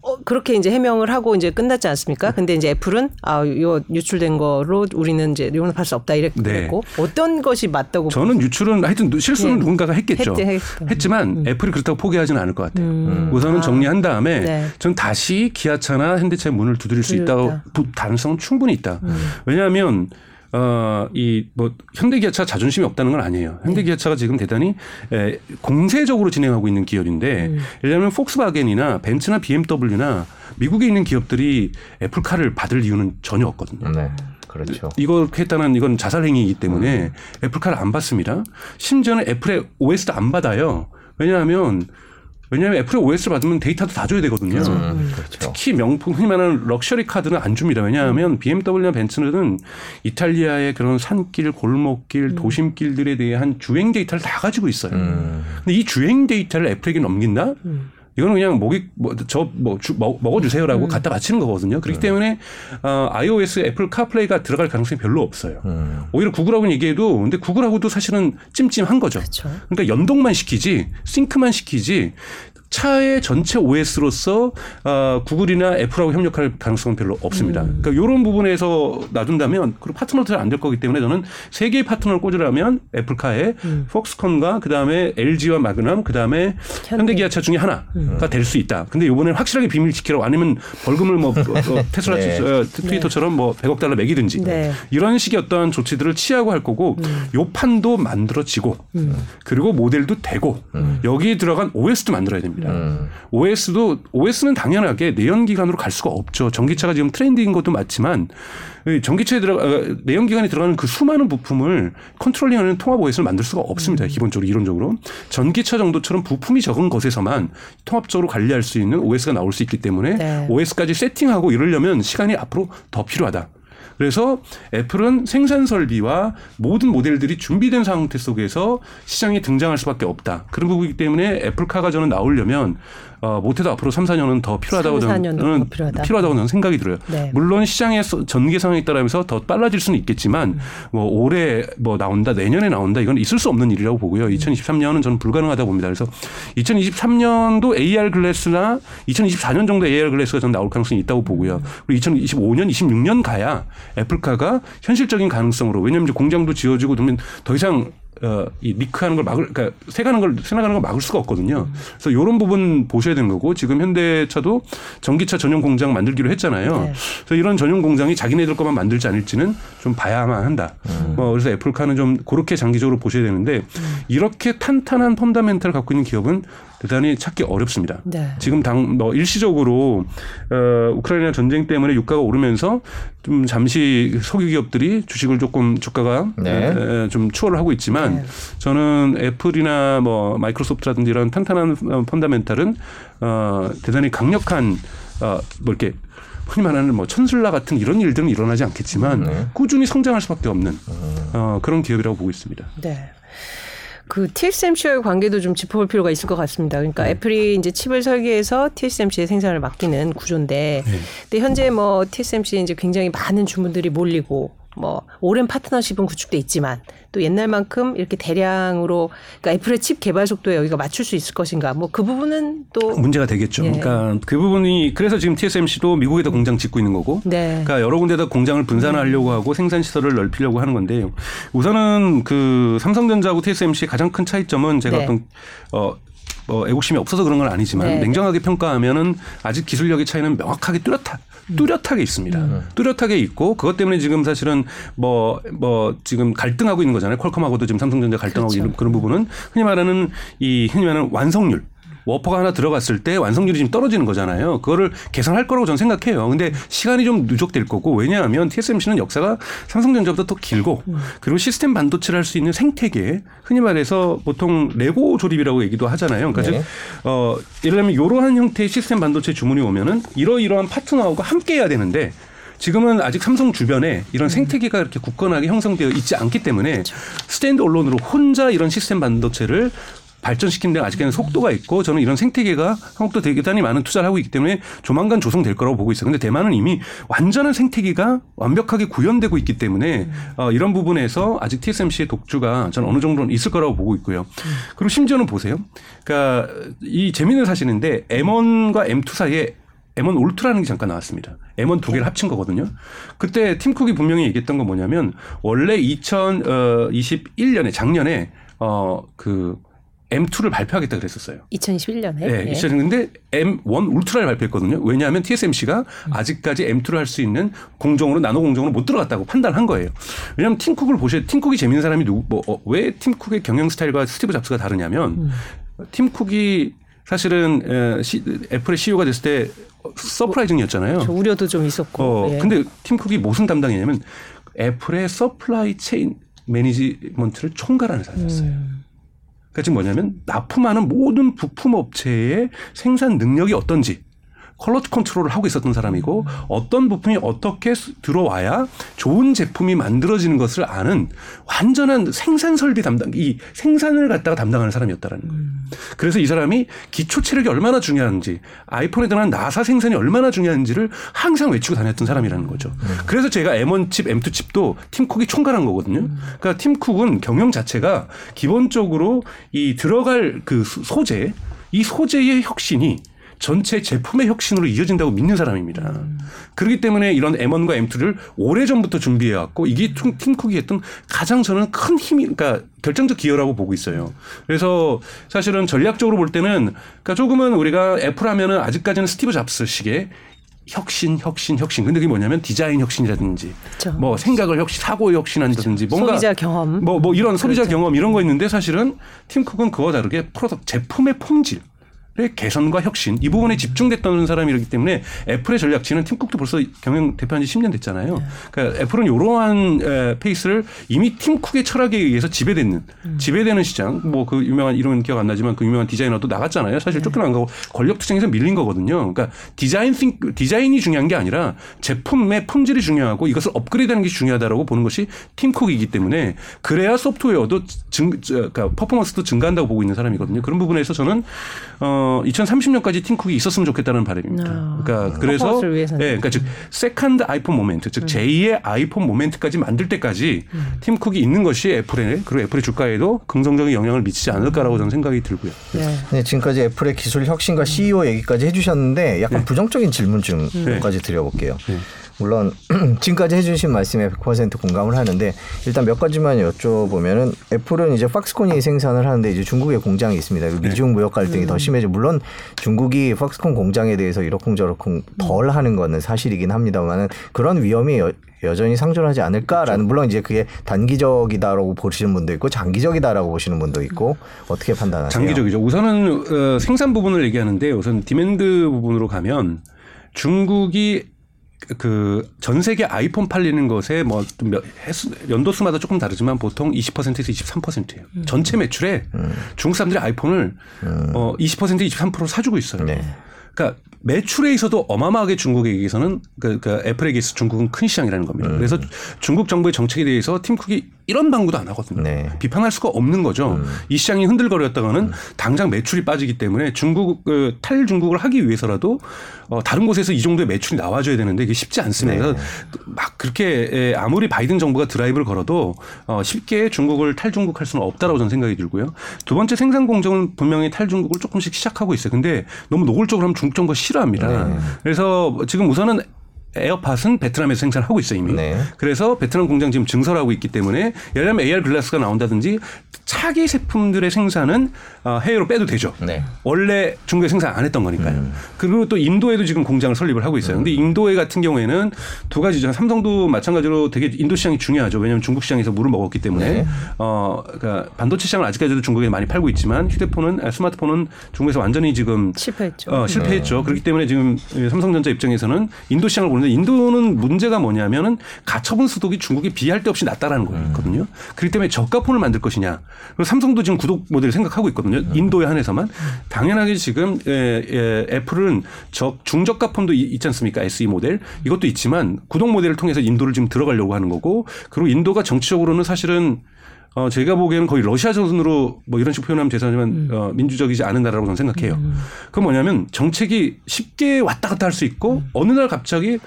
네. 어, 그렇게 이제 해명을 하고 이제 끝났지 않습니까? 근데 이제 애플은 아, 요 유출된 거로 우리는 이제 용납할 수 없다 이랬고 네. 어떤 것이 맞다고 저는 유출은 하여튼 실수는 네. 누군가가 했겠죠. 했지, 했죠. 했지만 애플이 그렇다고 포기하지는 않을 것 같아요. 음. 우선은 아. 정리한 다음에 네. 전 다시 기아차나 현대차의 문을 두드릴 수 있다고 가능성은 충분히 있다. 음. 왜냐하면 어, 이, 뭐, 현대기아차 자존심이 없다는 건 아니에요. 현대기아차가 지금 대단히 에, 공세적으로 진행하고 있는 기업인데, 음. 예를 들면 폭스바겐이나 벤츠나 BMW나 미국에 있는 기업들이 애플카를 받을 이유는 전혀 없거든요. 네. 그렇죠. 이거 했다는 이건 자살 행위이기 때문에 음. 애플카를 안 받습니다. 심지어는 애플의 OS도 안 받아요. 왜냐하면 왜냐하면 애플의 OS를 받으면 데이터도 다 줘야 되거든요. 음, 그렇죠. 특히 명품 흔히 말하는 luxury car들은 안 줍니다. 왜냐하면 BMW나 벤츠는 이탈리아의 그런 산길, 골목길, 도심길들에 대한 주행 데이터를 다 가지고 있어요. 음. 근데 이 주행 데이터를 애플에게 넘긴다? 이거는 그냥 먹이 뭐저뭐 먹어주세요라고 갖다 바치는 거거든요. 그렇기 때문에 어, iOS 애플 CarPlay가 들어갈 가능성이 별로 없어요. 음. 오히려 구글하고는 얘기해도 근데 구글하고도 사실은 찜찜한 거죠. 그렇죠. 그러니까 연동만 시키지 sync만 시키지 차의 전체 OS로서 어, 구글이나 애플하고 협력할 가능성은 별로 없습니다. 그러니까 이런 부분에서 놔둔다면 그리고 파트너도 안될 거기 때문에 저는 세 개의 파트너를 꽂으라면 애플카에 폭스콘과 그 다음에 LG와 마그넘 그 다음에 현대 기아차 중에 하나가 될수 있다. 근데 이번에는 확실하게 비밀 지키라고 아니면 벌금을 뭐 어, 어, 테슬라 네. 어, 트위터처럼 뭐 100억 달러 매기든지 네. 이런 식의 어떠한 조치들을 취하고 할 거고 요 판도 만들어지고 그리고 모델도 되고 여기에 들어간 OS도 만들어야 됩니다. 음. OS도 OS는 당연하게 내연 기관으로 갈 수가 없죠. 전기차가 지금 트렌드인 것도 맞지만 이 전기차에 들어가 어, 내연 기관에 들어가는 그 수많은 부품을 컨트롤링하는 통합 OS를 만들 수가 없습니다. 기본적으로 이론적으로 전기차 정도처럼 부품이 적은 것에서만 통합적으로 관리할 수 있는 OS가 나올 수 있기 때문에 네. OS까지 세팅하고 이러려면 시간이 앞으로 더 필요하다. 그래서 애플은 생산 설비와 모든 모델들이 준비된 상태 속에서 시장에 등장할 수밖에 없다. 그런 부분이기 때문에 애플카가 저는 나오려면 어, 못해도 앞으로 3, 4년은 더 필요하다고 3, 4 년은 더 저는 필요하다. 필요하다고 저는 생각이 들어요. 네. 물론 시장의 서- 전개 상황에 따라서 더 빨라질 수는 있겠지만 뭐 올해 뭐 나온다 내년에 나온다 이건 있을 수 없는 일이라고 보고요. 2023년은 저는 불가능하다 고 봅니다. 그래서 2023년도 AR 글래스나 2024년 정도 AR 글래스가 저는 나올 가능성이 있다고 보고요. 그리고 2025년, 26년 가야 애플카가 현실적인 가능성으로 왜냐하면 이제 공장도 지어지고 그러면 더 이상 어, 이 리크하는 걸 막을, 그러니까 새가는 걸, 새나가는 걸 막을 수가 없거든요. 그래서 이런 부분 보셔야 되는 거고 지금 현대차도 전기차 전용 공장 만들기로 했잖아요. 네. 그래서 이런 전용 공장이 자기네들 것만 만들지 않을지는 좀 봐야만 한다. 뭐 그래서 애플카는 좀 그렇게 장기적으로 보셔야 되는데 이렇게 탄탄한 펀더멘탈을 갖고 있는 기업은 대단히 찾기 어렵습니다. 네. 지금 당 뭐 일시적으로 어 우크라이나 전쟁 때문에 유가가 오르면서 좀 잠시 석유 기업들이 주식을 조금 주가가 네. 에, 좀 추월을 하고 있지만 네. 저는 애플이나 뭐 마이크로소프트라든지 이런 탄탄한 어, 펀다멘탈은 어 대단히 강력한 어 뭐 이렇게 흔히 말하는 뭐 천술라 같은 이런 일들은 일어나지 않겠지만 네. 꾸준히 성장할 수밖에 없는 어 그런 기업이라고 보고 있습니다. 네. 그 TSMC와의 관계도 좀 짚어볼 필요가 있을 것 같습니다. 그러니까 애플이 이제 칩을 설계해서 TSMC의 생산을 맡기는 구조인데, 근데 현재 뭐 TSMC 이제 굉장히 많은 주문들이 몰리고 뭐 오랜 파트너십은 구축돼 있지만 또 옛날만큼 이렇게 대량으로 그러니까 애플의 칩 개발 속도에 여기가 맞출 수 있을 것인가? 뭐 그 부분은 또 문제가 되겠죠. 예. 그러니까 그 부분이 그래서 지금 TSMC도 미국에다 공장 짓고 있는 거고, 네. 그러니까 여러 군데다 공장을 분산하려고 하고 생산 시설을 넓히려고 하는 건데 우선은 그 삼성전자하고 TSMC의 가장 큰 차이점은 제가 네. 어떤 어. 뭐 애국심이 없어서 그런 건 아니지만 네. 냉정하게 평가하면은 아직 기술력의 차이는 명확하게 뚜렷하 뚜렷하게 있습니다. 음. 뚜렷하게 있고 그것 때문에 지금 사실은 뭐뭐 지금 갈등하고 있는 거잖아요. 퀄컴하고도 지금 삼성전자 갈등하고 그렇죠. 있는 그런 부분은 흔히 말하는 이 흔히 말하는 완성률 워퍼가 하나 들어갔을 때 완성률이 지금 떨어지는 거잖아요. 그거를 개선할 거라고 저는 생각해요. 근데 시간이 좀 누적될 거고 왜냐하면 TSMC는 역사가 삼성전자보다 더 길고 그리고 시스템 반도체를 할 수 있는 생태계 흔히 말해서 보통 레고 조립이라고 얘기도 하잖아요. 그러니까 네. 즉 어, 예를 들면 이러한 형태의 시스템 반도체 주문이 오면은 이러이러한 파트너하고 함께 해야 되는데 지금은 아직 삼성 주변에 이런 생태계가 이렇게 굳건하게 형성되어 있지 않기 때문에 스탠드 언론으로 혼자 이런 시스템 반도체를 발전시키는 데 아직까지는 속도가 있고 저는 이런 생태계가 한국도 대단히 많은 투자를 하고 있기 때문에 조만간 조성될 거라고 보고 있어요. 근데 대만은 이미 완전한 생태계가 완벽하게 구현되고 있기 때문에 어, 이런 부분에서 아직 TSMC의 독주가 저는 어느 정도는 있을 거라고 보고 있고요. 그리고 심지어는 보세요. 그러니까 이 재미있는 사실인데 M1과 M2 사이에 M1 울트라는 게 잠깐 나왔습니다. M1 두 개를 합친 거거든요. 그때 팀쿡이 분명히 얘기했던 건 뭐냐면 원래 2021년에 작년에 어그 M2를 발표하겠다 그랬었어요. 2021년에 네, 이 근데 M1 울트라를 발표했거든요. 왜냐하면 TSMC가 아직까지 M2를 할 수 있는 공정으로 나노 공정으로 못 들어갔다고 판단한 거예요. 왜냐하면 팀쿡을 보셔 팀쿡이 재밌는 사람이 누구 뭐왜 팀쿡의 경영 스타일과 스티브 잡스가 다르냐면 팀쿡이 사실은 에, 시, 애플의 CEO가 됐을 때 surprising이었잖아요. 저 우려도 좀 있었고. 어, 예. 근데 팀쿡이 무슨 담당이냐면 애플의 supply chain management를 총괄하는 사람이었어요. 음. 그러니까 지금 뭐냐면 납품하는 모든 부품 업체의 생산 능력이 어떤지 quality control을 하고 있었던 사람이고 어떤 부품이 어떻게 수- 들어와야 좋은 제품이 만들어지는 것을 아는 완전한 생산 설비 담당 이 생산을 갖다가 담당하는 사람이었다라는 거예요. 그래서 이 사람이 기초 체력이 얼마나 중요한지 아이폰에 들어간 나사 생산이 얼마나 중요한지를 항상 외치고 다녔던 사람이라는 거죠. 그래서 제가 M1 칩, M2 칩도 팀쿡이 총괄한 거거든요. 그러니까 팀쿡은 경영 자체가 기본적으로 이 들어갈 그 소- 소재, 이 소재의 혁신이 전체 제품의 혁신으로 이어진다고 믿는 사람입니다. 그렇기 때문에 이런 M1과 M2를 오래 전부터 준비해 왔고 이게 팀- 팀쿡이 했던 가장 저는 큰 힘이 그러니까 결정적 기여라고 보고 있어요. 그래서 사실은 전략적으로 볼 때는 그러니까 조금은 우리가 애플 하면은 아직까지는 스티브 잡스식의 혁신, 혁신, 혁신. 근데 그게 뭐냐면 디자인 혁신이라든지 그렇죠. 뭐 생각을 혁신, 사고 혁신한다든지 뭔가 소비자 경험. 뭐, 뭐 이런 소비자 그렇죠. 경험 이런 거 있는데 사실은 팀쿡은 그와 다르게 product 제품의 품질 의 개선과 혁신 이 부분에 집중됐던 사람이기 때문에 애플의 전략치는 팀쿡도 벌써 경영 대표한 지 10년 됐잖아요. 네. 그러니까 애플은 이러한 에, 페이스를 이미 팀쿡의 철학에 의해서 지배되는 음. 지배되는 시장 뭐 그 유명한 이름은 기억 안 나지만 그 유명한 디자이너도 나갔잖아요. 사실 네. 쫓겨난 거고 권력 투쟁에서 밀린 거거든요. 그러니까 디자인 싱 디자인이 중요한 게 아니라 제품의 품질이 중요하고 이것을 업그레이드하는 게 중요하다라고 보는 것이 팀쿡이기 때문에 그래야 소프트웨어도 증 저, 그러니까 퍼포먼스도 증가한다고 보고 있는 사람이거든요. 그런 부분에서 저는 어 2030년까지 팀쿡이 있었으면 좋겠다는 바람입니다. 아, 그러니까 그래서. 예, 그러니까 즉 second 아이폰 moment, 음. 즉 제2의 아이폰 moment까지 만들 때까지 팀쿡이 있는 것이 애플에 그리고 애플의 주가에도 긍정적인 영향을 미치지 않을까라고 저는 생각이 들고요. 네. 네, 지금까지 애플의 기술 혁신과 CEO 얘기까지 해주셨는데 약간 네. 부정적인 질문쯤까지 드려볼게요. 물론 지금까지 해주신 말씀에 100% 공감을 하는데 일단 몇 가지만 여쭤보면은 애플은 이제 팍스콘이 생산을 하는데 이제 중국에 공장이 있습니다. 네. 미중 무역 갈등이 음. 더 심해져 물론 중국이 팍스콘 공장에 대해서 이러쿵저러쿵 덜 하는 거는 사실이긴 합니다만은 그런 위험이 여, 여전히 상존하지 않을까라는. 물론 이제 그게 단기적이다라고 보시는 분도 있고 장기적이다라고 보시는 분도 있고 어떻게 판단하세요? 장기적이죠. 우선은 어, 생산 부분을 얘기하는데 우선 demand 부분으로 가면 중국이 그전 세계 아이폰 팔리는 것에 뭐 연도 수마다 조금 다르지만 보통 20%에서 23%예요. 음. 전체 매출에 음. 중국 사람들이 아이폰을 음. 어 20% 23% 사주고 있어요. 네. 그러니까 매출에 있어도 어마어마하게 중국에게서는 그, 그 애플에게 있어 중국은 큰 시장이라는 겁니다. 음. 그래서 중국 정부의 정책에 대해서 팀 쿡이 이런 방구도 안 하거든요. 네. 비판할 수가 없는 거죠. 음. 이 시장이 흔들거렸다가는 음. 당장 매출이 빠지기 때문에 중국 그, 탈중국을 하기 위해서라도 어, 다른 곳에서 이 정도의 매출이 나와줘야 되는데 이게 쉽지 않습니다. 네. 막 그렇게 아무리 바이든 정부가 드라이브를 걸어도 어, 쉽게 중국을 탈중국할 수는 없다라고 저는 생각이 들고요. 두 번째 생산 공정은 분명히 탈중국을 조금씩 시작하고 있어요. 근데 너무 노골적으로 하면 중국 정부가 싫어합니다. 네. 그래서 지금 우선은 에어팟은 베트남에서 생산하고 있어요 이미. 네. 그래서 베트남 공장 지금 증설하고 있기 때문에 예를 들면 AR 글라스가 나온다든지 차기 제품들의 생산은 어, 해외로 빼도 되죠. 네. 원래 중국에 생산 안 했던 거니까요. 음. 그리고 또 인도에도 지금 공장을 설립을 하고 있어요. 음. 근데 인도에 같은 경우에는 두 가지죠. 삼성도 마찬가지로 되게 인도 시장이 중요하죠. 왜냐하면 중국 시장에서 물을 먹었기 때문에 네. 어, 그러니까 반도체 시장을 아직까지도 중국에 많이 팔고 있지만 휴대폰은 아, 스마트폰은 중국에서 완전히 지금 실패했죠. 어, 실패했죠. 네. 그렇기 때문에 지금 삼성전자 입장에서는 인도 시장을 보는데 인도는 문제가 뭐냐면은 가처분 수독이 중국에 비할 데 없이 낮다라는 거거든요. 음. 그렇기 때문에 저가폰을 만들 것이냐. 그리고 삼성도 지금 구독 모델을 생각하고 있거든요. 음. 인도에 한해서만 당연하게 지금 예, 예, 애플은 저 중저가 폰도 있지 않습니까? SE 모델 이것도 있지만 구독 모델을 통해서 인도를 지금 들어가려고 하는 거고 그리고 인도가 정치적으로는 사실은 어, 제가 보기에는 거의 러시아 전선으로 뭐 이런 식으로 표현하면 죄송하지만 음. 어, 민주적이지 않은 나라라고 저는 생각해요. 음. 그건 뭐냐면 정책이 쉽게 왔다 갔다 할 수 있고 음. 어느 날 갑자기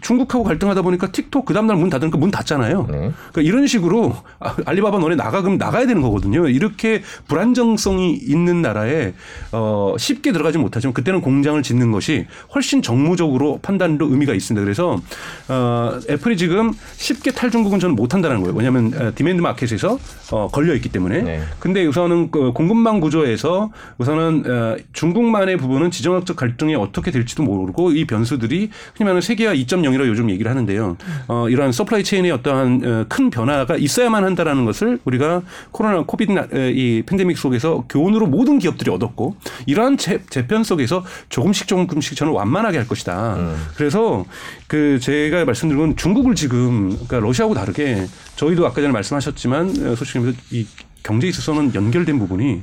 중국하고 갈등하다 보니까 틱톡 그 다음날 문 닫으니까 문 닫잖아요. 네. 그러니까 이런 식으로 아, 알리바바 너네 나가 그럼 나가야 되는 거거든요. 이렇게 불안정성이 있는 나라에 어 쉽게 들어가지 못하지만 그때는 공장을 짓는 것이 훨씬 정무적으로 판단도 의미가 있습니다. 그래서 어 애플이 지금 쉽게 탈중국은 저는 못한다는 거예요. 왜냐하면 어, demand market에서 어 걸려 있기 때문에. 네. 근데 우선은 그 공급망 구조에서 우선은 어 중국만의 부분은 지정학적 갈등이 어떻게 될지도 모르고 이 변수들이 흔히 말하는 세계화 2.0이라고 요즘 얘기를 하는데요. 어, 이러한 supply chain의 어떠한 어, 큰 변화가 있어야만 한다라는 것을 우리가 코로나 COVID 이 팬데믹 속에서 교훈으로 모든 기업들이 얻었고 이러한 재, 재편 속에서 조금씩 조금씩 저는 완만하게 할 것이다. 음. 그래서 그 제가 말씀드린 건 중국을 지금 그러니까 러시아하고 다르게 저희도 아까 전에 말씀하셨지만 어, 솔직히 이 경제에 있어서는 연결된 부분이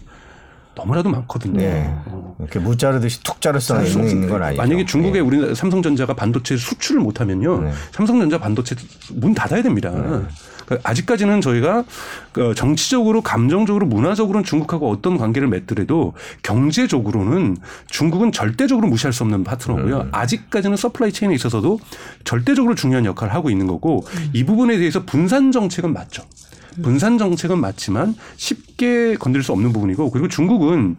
너무나도 많거든요. 네. 어. 이렇게 무 자르듯이 툭 자를 수 있는 건 아니죠. 만약에 중국에 네. 우리 삼성전자가 반도체 수출을 못하면요, 네. 삼성전자 반도체 문 닫아야 됩니다. 네. 그러니까 아직까지는 저희가 그 정치적으로, 감정적으로, 문화적으로는 중국하고 어떤 관계를 맺더라도 경제적으로는 중국은 절대적으로 무시할 수 없는 파트너고요. 음. 아직까지는 supply chain에 있어서도 절대적으로 중요한 역할을 하고 있는 거고 음. 이 부분에 대해서 분산 정책은 맞죠. 분산 정책은 맞지만 쉽게 건드릴 수 없는 부분이고 그리고 중국은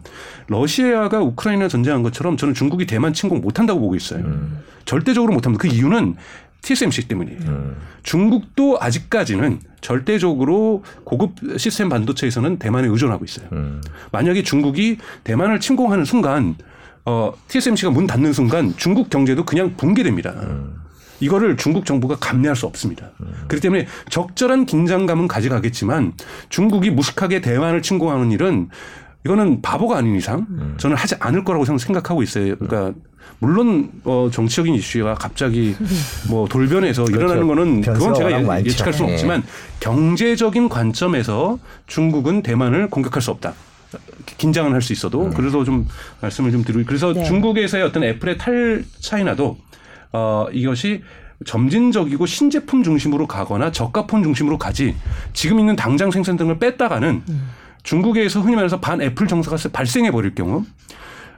러시아가 우크라이나 전쟁한 것처럼 저는 중국이 대만 침공 못한다고 보고 있어요. 음. 절대적으로 못합니다. 그 이유는 TSMC 때문이에요. 음. 중국도 아직까지는 절대적으로 고급 시스템 반도체에서는 대만에 의존하고 있어요. 음. 만약에 중국이 대만을 침공하는 순간 어, TSMC가 문 닫는 순간 중국 경제도 그냥 붕괴됩니다. 음. 이거를 중국 정부가 감내할 수 없습니다. 음. 그렇기 때문에 적절한 긴장감은 가져가겠지만 중국이 무식하게 대만을 침공하는 일은 이거는 바보가 아닌 이상 음. 저는 하지 않을 거라고 생각하고 있어요. 그러니까 물론 어 정치적인 이슈가 갑자기 뭐 돌변해서 그렇죠. 일어나는 거는 그건 제가 예 측할 수는 없지만 네. 경제적인 관점에서 중국은 대만을 공격할 수 없다. 긴장은 할 수 있어도 음. 그래서 좀 말씀을 좀 드리고 그래서 네. 중국에서의 어떤 애플의 탈 차이나도 어, 이것이 점진적이고 신제품 중심으로 가거나 저가폰 중심으로 가지 지금 있는 당장 생산 등을 뺐다가는 음. 중국에서 흔히 말해서 반 애플 정서가 발생해 버릴 경우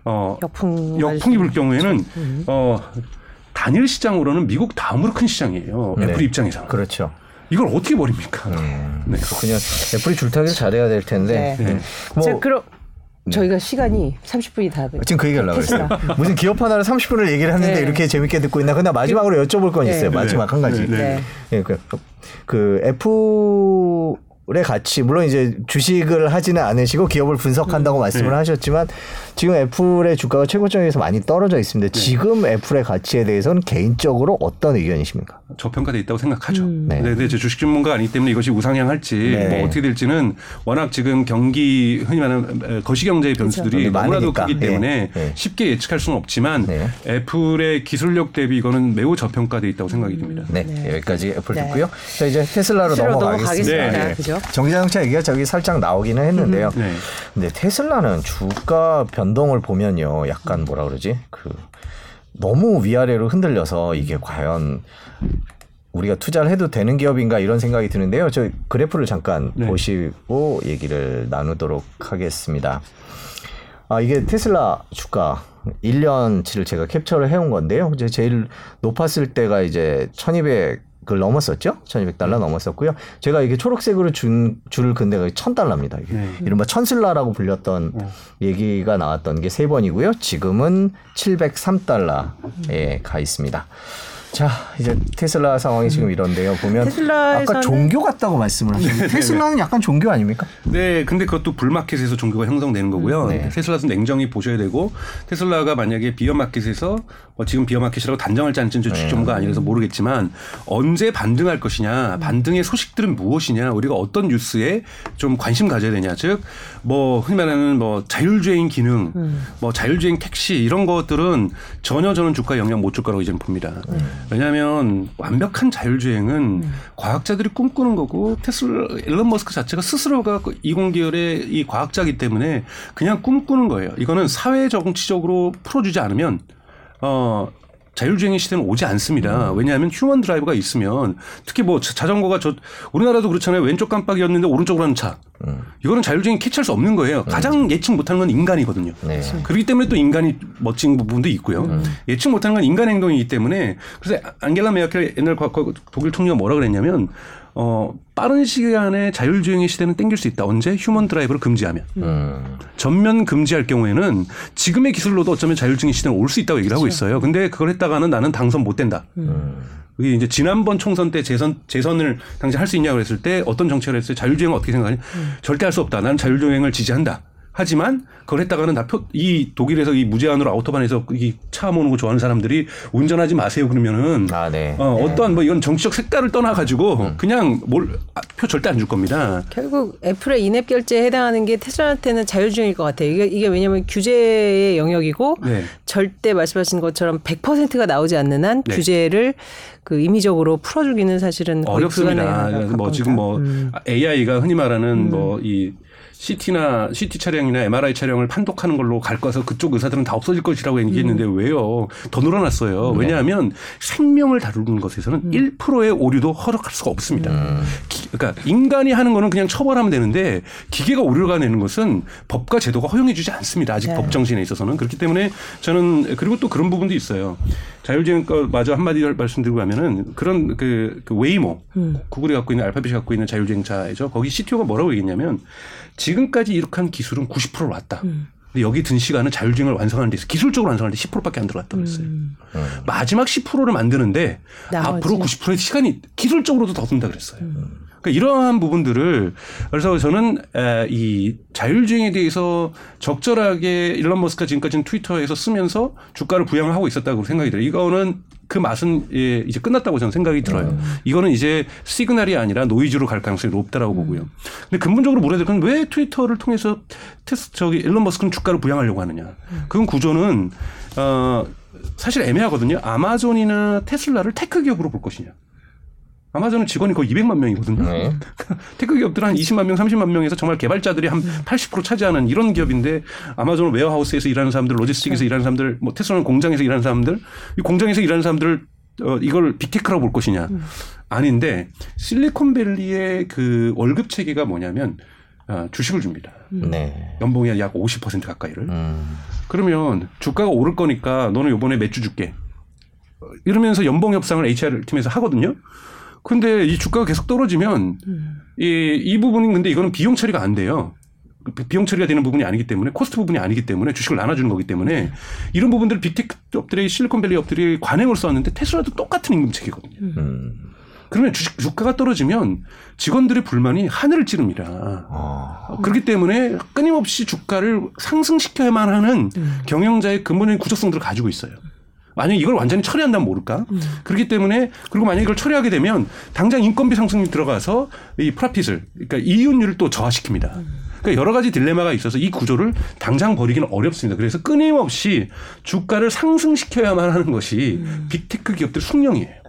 어 역풍 역풍이 불 경우에는 음. 어 단일 시장으로는 미국 다음으로 큰 시장이에요. 네. 애플 입장에서. 그렇죠. 이걸 어떻게 버립니까? 음. 네. 그냥 애플이 줄타기를 잘해야 될 텐데. 네. 네. 뭐 자, 그럼 네. 저희가 시간이 30분이 다 지금 그 얘기 하려고 그랬어요. 무슨 기업 하나를 30분을 얘기를 하는데 네. 이렇게 재밌게 듣고 있나. 근데 마지막으로 여쭤볼 건 네. 있어요. 마지막 한 가지. 네. 네. 그, 그 애플 애플의 가치 물론 이제 주식을 하지는 않으시고 기업을 분석한다고 음. 말씀을 네. 하셨지만 지금 애플의 주가가 최고점에서 많이 떨어져 있습니다. 네. 지금 애플의 가치에 대해서는 개인적으로 어떤 의견이십니까? 저평가돼 있다고 생각하죠. 음. 네. 네, 제 주식 전문가 아니기 때문에 이것이 우상향할지 네. 뭐 어떻게 될지는 워낙 지금 경기 흔히 말하는 거시경제의 변수들이 그렇죠. 너무나도 크기 때문에 네. 쉽게 예측할 수는 없지만 애플의 기술력 대비 이거는 매우 저평가돼 있다고 생각이 듭니다. 네, 여기까지 애플 듣고요. 자 이제 테슬라로 넘어가겠습니다. 네. 정자동차 얘기가 저기 살짝 나오기는 했는데요. 음. 네. 근데 테슬라는 주가 변 동을 보면요, 약간 뭐라 그러지? 그 너무 위아래로 흔들려서 이게 과연 우리가 투자를 해도 되는 기업인가 이런 생각이 드는데요. 저 그래프를 잠깐 네. 보시고 얘기를 나누도록 하겠습니다. 아, 이게 테슬라 주가 1년치를 제가 캡처를 해온 건데요. 이제 제일 높았을 때가 이제 1200 그걸 넘었었죠. 1200달러 넘었었고요. 제가 이게 초록색으로 준, 줄 근데가 1000달러입니다. 이게. 네. 이른바 천슬라라고 불렸던 네. 얘기가 나왔던 게 세 번이고요. 지금은 703달러에 가 있습니다. 자, 이제 테슬라 상황이 지금 이런데요. 보면 아까 종교 같다고 말씀을 하셨는데 테슬라는 약간 종교 아닙니까? 네, 근데 그것도 불마켓에서 종교가 형성되는 거고요. 네. 테슬라는 냉정히 보셔야 되고 테슬라가 만약에 비어마켓에서 뭐 지금 비어마켓이라고 단정할지 않을지 주식 전문가 네. 아니라서 모르겠지만 언제 반등할 것이냐, 반등의 소식들은 무엇이냐, 우리가 어떤 뉴스에 좀 관심 가져야 되냐. 즉, 뭐 흔히 말하는 뭐 자율주행 기능, 음. 뭐 자율주행 택시 이런 것들은 전혀 저는 주가 영향 못 줄 거라고 이제는 봅니다. 음. 왜냐하면 완벽한 자율주행은 음. 과학자들이 꿈꾸는 거고 테슬라 일론 머스크 자체가 스스로가 이공계열의 이 과학자이기 때문에 그냥 꿈꾸는 거예요. 이거는 사회 정치적으로 풀어주지 않으면 어 자율주행의 시대는 오지 않습니다. 음. 왜냐하면 휴먼 드라이브가 있으면 특히 뭐 자전거가 저 우리나라도 그렇잖아요. 왼쪽 깜빡이였는데 오른쪽으로 하는 차. 음. 이거는 자율주행 캐치할 수 없는 거예요. 음. 가장 예측 못하는 건 인간이거든요. 네. 그렇기 때문에 또 인간이 멋진 부분도 있고요. 음. 예측 못하는 건 인간 행동이기 때문에 그래서 안겔라 메르켈 옛날 독일 총리가 뭐라 그랬냐면 어, 빠른 시간에 자율주행의 시대는 땡길 수 있다. 언제? 휴먼 드라이브를 금지하면. 음. 전면 금지할 경우에는 지금의 기술로도 어쩌면 자율주행의 시대는 올 수 있다고 얘기를 하고 있어요. 근데 그걸 했다가는 나는 당선 못 된다. 음. 그게 이제 지난번 총선 때 재선 재선을 당시 할수 있냐고 그랬을 때 어떤 정책을 했어요? 자율주행을 어떻게 생각하냐? 음. 절대 할 수 없다. 나는 자율주행을 지지한다. 하지만 그걸 했다가는 다 표, 이 독일에서 이 무제한으로 아우토반에서 이차 모는 거 좋아하는 사람들이 운전하지 마세요 그러면은 아, 네. 어, 네. 어떠한 뭐 이건 정치적 색깔을 떠나 가지고 음. 그냥 뭘표 아, 절대 안 줄 겁니다. 결국 애플의 인앱 결제에 해당하는 게 테슬라한테는 자율주행일 것 같아요. 이게 이게 왜냐하면 규제의 영역이고 네. 절대 말씀하신 것처럼 100%가 나오지 않는 한 네. 규제를 그 임의적으로 풀어주기는 사실은 어렵습니다. 뭐 지금 뭐 음. AI가 흔히 말하는 음. 뭐이 CT나 CT 차량이나 MRI 차량을 판독하는 걸로 갈 거서 그쪽 의사들은 다 없어질 것이라고 얘기했는데 음. 왜요? 더 늘어났어요. 네. 왜냐하면 생명을 다루는 것에서는 음. 1%의 오류도 허락할 수가 없습니다. 음. 기, 그러니까 인간이 하는 거는 그냥 처벌하면 되는데 기계가 오류가 내는 것은 법과 제도가 허용해주지 않습니다. 아직 네. 법 정신에 있어서는 그렇기 때문에 저는 그리고 또 그런 부분도 있어요. 자율주행 거 마저 한마디 말씀드리고 가면은 그런 그, 그 웨이모 음. 구글이 갖고 있는 알파벳이 갖고 있는 자율주행차죠. 거기 CTO가 뭐라고 얘기했냐면 지금까지 이렇게 한 기술은 90%를 왔다. 음. 근데 여기 든 시간은 자율주행을 완성하는 데서 기술적으로 완성하는 데 10%밖에 안 들어갔다고 그랬어요. 음. 음. 마지막 10%를 만드는데 나머지. 앞으로 90%의 시간이 기술적으로도 더 든다 그랬어요. 음. 그러니까 이러한 부분들을 그래서 저는 이 자율주행에 대해서 적절하게 일론 머스크가 지금까지는 트위터에서 쓰면서 주가를 부양을 하고 있었다고 생각이 들어요. 이거는 그 맛은 예, 이제 끝났다고 저는 생각이 들어요. 음. 이거는 이제 시그널이 아니라 노이즈로 갈 가능성이 높다라고 음. 보고요. 근데 근본적으로 물어야 될 건 왜 트위터를 통해서 테스 저기 일론 머스크는 주가를 부양하려고 하느냐. 음. 그 구조는 어 사실 애매하거든요. 아마존이나 테슬라를 tech 기업으로 볼 것이냐. 아마존은 직원이 거의 200만 명이거든요. 네. tech 기업들 한 20만 명, 30만 명에서 정말 개발자들이 한 80% 차지하는 이런 기업인데 아마존은 웨어하우스에서 일하는 사람들, logistic에서 네. 일하는 사람들, 뭐 테슬라는 공장에서 일하는 사람들, 이 공장에서 일하는 사람들을 어, 이걸 big tech라고 볼 것이냐. 음. 아닌데 실리콘밸리의 그 월급 체계가 뭐냐면 어, 주식을 줍니다. 음. 네. 연봉이 약50% 가까이를. 음. 그러면 주가가 오를 거니까 너는 요번에 몇 주 줄게. 이러면서 연봉 협상을 HR 팀에서 하거든요. 근데 이 주가가 계속 떨어지면 음. 이, 이 부분이 근데 이거는 비용 처리가 안 돼요. 비용 처리가 되는 부분이 아니기 때문에 코스트 부분이 아니기 때문에 주식을 나눠주는 거기 때문에 이런 부분들 빅테크 기업들의 실리콘밸리 기업들이 관행을 써왔는데 테슬라도 똑같은 임금 체계거든요. 음. 그러면 주식 주가가 떨어지면 직원들의 불만이 하늘을 찌릅니다. 어. 그렇기 때문에 끊임없이 주가를 상승시켜야만 하는 음. 경영자의 근본적인 구조성들을 가지고 있어요. 만약 이걸 완전히 처리한다면 모를까? 음. 그렇기 때문에 그리고 만약 이걸 처리하게 되면 당장 인건비 상승이 들어가서 이 profit을 그러니까 이윤율을 또 저하시킵니다. 음. 그러니까 여러 가지 딜레마가 있어서 이 구조를 당장 버리기는 어렵습니다. 그래서 끊임없이 주가를 상승시켜야만 하는 것이 음. 빅테크 기업들의 숙명이에요.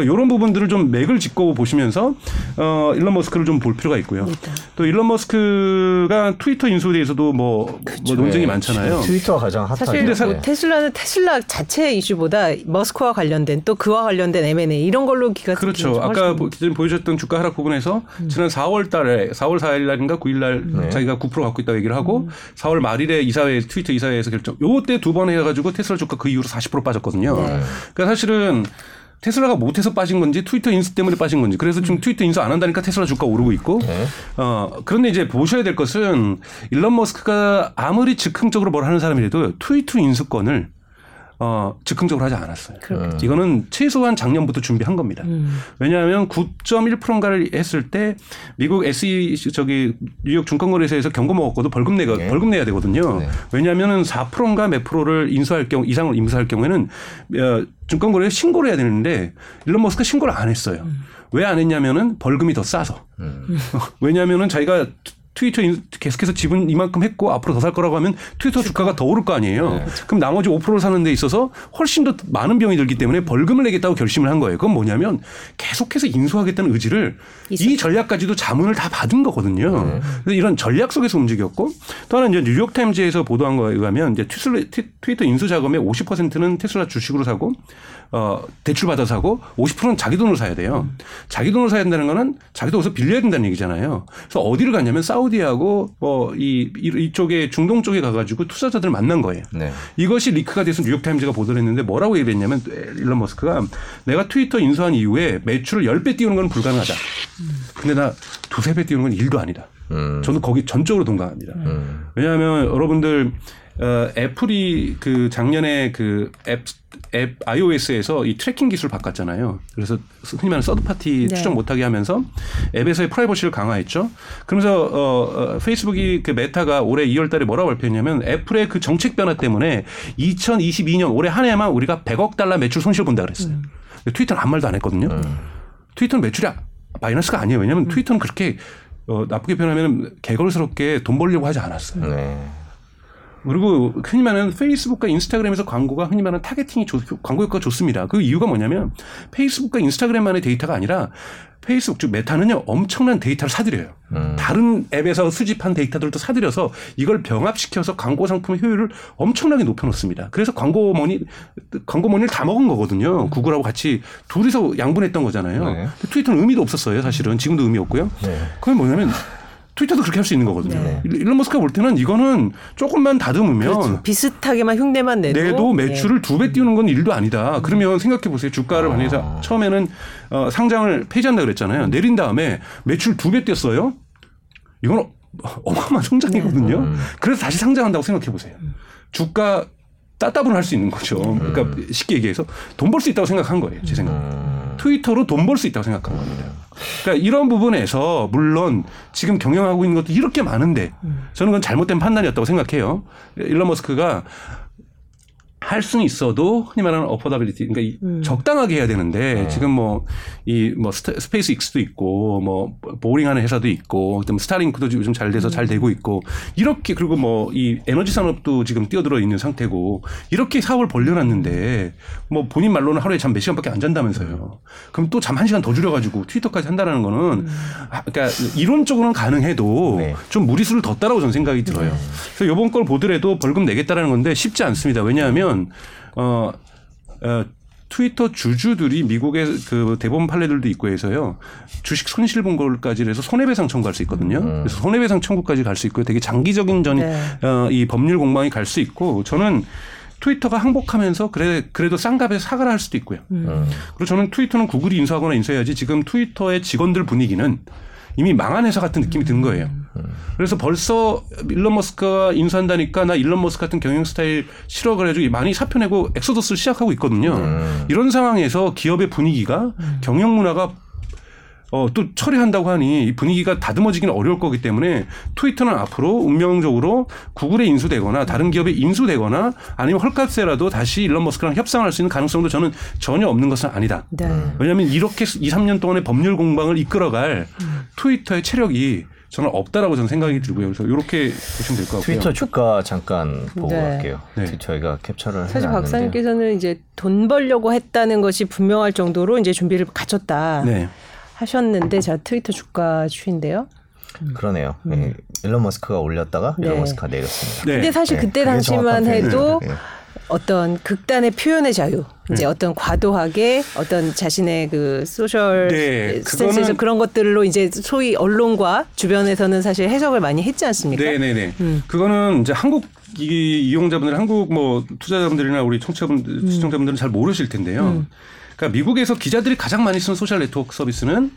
그러니까 이런 부분들을 좀 맥을 짚고 보시면서 어 일론 머스크를 좀 볼 필요가 있고요. 네. 또 일론 머스크가 트위터 인수에 대해서도 뭐, 뭐 그렇죠. 뭐 논쟁이 네. 많잖아요. 트위터가 가장 핫하죠. 사실 사, 뭐 테슬라는 테슬라 자체 이슈보다 머스크와 관련된 또 그와 관련된 M&A 이런 걸로 기가 그렇죠. 아까 지금 보여줬던 주가 하락 부분에서 음. 지난 4월 달에 4월 4일 날인가 9일 날 네. 자기가 9% 갖고 있다고 얘기를 하고 음. 4월 말일에 이사회 트위터 이사회에서 결정. 요때 두 번 해가지고 테슬라 주가 그 이후로 40% 빠졌거든요. 네. 그러니까 사실은 테슬라가 못해서 빠진 건지 트위터 인수 때문에 빠진 건지 그래서 지금 음. 트위터 인수 안 한다니까 테슬라 주가 오르고 있고 네. 어 그런데 이제 보셔야 될 것은 일론 머스크가 아무리 즉흥적으로 뭘 하는 사람이라도 트위터 인수권을 어, 즉흥적으로 하지 않았어요. 그렇겠죠. 음. 이거는 최소한 작년부터 준비한 겁니다. 음. 왜냐하면 9.1%인가를 했을 때 미국 SE 저기 뉴욕 중간거래소에서 경고 먹었고도 벌금 내가 네. 벌금 내야 되거든요. 네. 왜냐하면은 4%인가 몇 프로를 인수할 경우 이상을 인수할 경우에는 어, 증권거래에 신고를 해야 되는데 일론 머스크가 신고를 안 했어요. 음. 왜안 했냐면은 벌금이 더 싸서. 음. 왜냐하면은 자기가 트위터 계속해서 지분 이만큼 했고 앞으로 더 살 거라고 하면 트위터 주가가 더 오를 거 아니에요. 네. 그럼 나머지 5%를 사는 데 있어서 훨씬 더 많은 병이 들기 때문에 벌금을 내겠다고 결심을 한 거예요. 그건 뭐냐면 계속해서 인수하겠다는 의지를 이 전략까지도 자문을 다 받은 거거든요. 네. 그래서 이런 전략 속에서 움직였고 또 하나 이제 뉴욕 타임즈에서 보도한 거에 의하면 이제 트위터 인수 자금의 50%는 테슬라 주식으로 사고 어, 대출 받아 사고 50%는 자기 돈으로 사야 돼요. 음. 자기 돈으로 사야 된다는 거는 자기 돈에서 빌려야 된다는 얘기잖아요. 그래서 어디를 갔냐면 사우디하고 뭐 이, 이쪽에 중동 쪽에 가가지고 투자자들을 만난 거예요. 네. 이것이 리크가 돼서 뉴욕타임즈가 보도를 했는데 뭐라고 얘기를 했냐면 일론 머스크가 내가 트위터 인수한 이후에 매출을 10배 띄우는 건 불가능하다. 근데 나 두세 배 띄우는 건 일도 아니다. 음. 저는 거기 전적으로 동감합니다. 음. 왜냐하면 여러분들 어, 애플이 그 작년에 그 앱, 앱 iOS에서 이 tracking 기술 바꿨잖아요. 그래서 흔히 말하는 third party 네. 추적 못하게 하면서 앱에서의 프라이버시를 강화했죠. 그러면서 어, 어 페이스북이 그 메타가 올해 2월달에 뭐라고 발표했냐면 애플의 그 정책 변화 때문에 2022년 올해 한 해만 우리가 100억 달러 매출 손실 본다 그랬어요. 음. 트위터는 아무 말도 안 했거든요. 음. 트위터는 매출이 마이너스가 아니에요. 왜냐하면 음. 트위터는 그렇게 어, 나쁘게 표현하면 게걸스럽게 돈 벌려고 하지 않았어요. 네. 그리고 흔히 말하는 페이스북과 인스타그램에서 광고가 흔히 말하는 targeting이 좋, 광고 효과가 좋습니다. 그 이유가 뭐냐면 페이스북과 인스타그램만의 데이터가 아니라 페이스북 즉 메타는요 엄청난 데이터를 사들여요. 음. 다른 앱에서 수집한 데이터들도 사들여서 이걸 병합시켜서 광고 상품의 효율을 엄청나게 높여놓습니다. 그래서 광고 머니 광고 머니를 다 먹은 거거든요. 음. 구글하고 같이 둘이서 양분했던 거잖아요. 네. 트위터는 의미도 없었어요. 사실은 지금도 의미 없고요. 네. 그게 뭐냐면 트위터도 그렇게 할 수 있는 거거든요. 네. 일론 머스크가 볼 때는 이거는 조금만 다듬으면 그렇죠. 비슷하게만 흉내만 내도, 내도 매출을 네. 두배 띄우는 건 일도 아니다. 음. 그러면 생각해 보세요. 주가를 만약에 아. 처음에는 어, 상장을 폐지한다 그랬잖아요. 내린 다음에 매출 두 배 띄었어요. 이건 어마어마한 성장이거든요. 네. 음. 그래서 다시 상장한다고 생각해 보세요. 주가 따따블 할수 있는 거죠. 그러니까 음. 쉽게 얘기해서 돈 벌 수 있다고 생각한 거예요. 제 생각. 음. 트위터로 돈 벌 수 있다고 생각한 겁니다. 그러니까 이런 부분에서 물론 지금 경영하고 있는 것도 이렇게 많은데 저는 그건 잘못된 판단이었다고 생각해요. 일론 머스크가 할 수는 있어도 흔히 말하는 affordability 그러니까 음. 적당하게 해야 되는데 네. 지금 뭐 이뭐 뭐 SpaceX도 있고 뭐 boring하는 회사도 있고 그다음 스타링크도 요즘 잘 돼서 음. 잘 되고 있고 이렇게 그리고 뭐 이 에너지 산업도 지금 뛰어들어 있는 상태고 이렇게 사업을 벌려놨는데 뭐 본인 말로는 하루에 잠 몇 시간밖에 안 잔다면서요. 그럼 또 잠 한 시간 더 줄여가지고 트위터까지 한다라는 거는 음. 아, 그러니까 이론적으로는 가능해도 네. 좀 무리수를 뒀다라고 저는 생각이 들어요. 네. 그래서 이번 걸 보더라도 벌금 내겠다라는 건데 쉽지 않습니다. 왜냐하면 어, 어 트위터 주주들이 미국의 그 대법원 판례들도 있고 해서요 주식 손실 본 걸까지 해서 손해배상 청구할 수 있거든요. 음. 그래서 손해배상 청구까지 갈 수 있고 되게 장기적인 전이 네. 어, 이 법률 공방이 갈 수 있고 저는 트위터가 항복하면서 그래 그래도 싼 값에 사과를 할 수도 있고요. 음. 그리고 저는 트위터는 구글이 인수하거나 인수해야지 지금 트위터의 직원들 분위기는 이미 망한 회사 같은 느낌이 든 거예요. 음. 그래서 벌써 일론 머스크가 인수한다니까 나 일론 머스크 같은 경영 스타일 싫어 그래가지고 많이 사표 내고 엑소더스를 시작하고 있거든요. 음. 이런 상황에서 기업의 분위기가 음. 경영 문화가 어, 또 철회한다고 하니 이 분위기가 다듬어지기는 어려울 거기 때문에 트위터는 앞으로 운명적으로 구글에 인수되거나 다른 기업에 인수되거나 아니면 헐값에라도 다시 일론 머스크랑 협상할 수 있는 가능성도 저는 전혀 없는 것은 아니다. 네. 왜냐하면 이렇게 2, 3년 동안의 법률 공방을 이끌어갈 음. 트위터의 체력이 저는 없다라고 저는 생각이 들고요. 그래서 이렇게 보시면 될 것 같고요. 트위터 주가 잠깐 보고 네. 갈게요. 네. 저희가 캡처를 사실 박사님께서는 이제 돈 벌려고 했다는 것이 분명할 정도로 이제 준비를 갖췄다. 네. 하셨는데 제가 트위터 주가 추이인데요. 음. 그러네요. 음. 네. 일론 머스크가 올렸다가 네. 일론 머스크가 내렸습니다. 네. 근데 사실 네. 그때 당시만 해도 네. 어떤 극단의 표현의 자유, 이제 네. 어떤 과도하게 어떤 자신의 그 social 네, stance에서 그런 것들로 이제 소위 언론과 주변에서는 사실 해석을 많이 했지 않습니까? 네네네. 네, 음. 그거는 이제 한국 이 이용자분들, 한국 뭐 투자자분들이나 우리 청취자분들, 음. 시청자분들은 잘 모르실 텐데요. 음. 그러니까 미국에서 기자들이 가장 많이 쓰는 소셜 네트워크 서비스는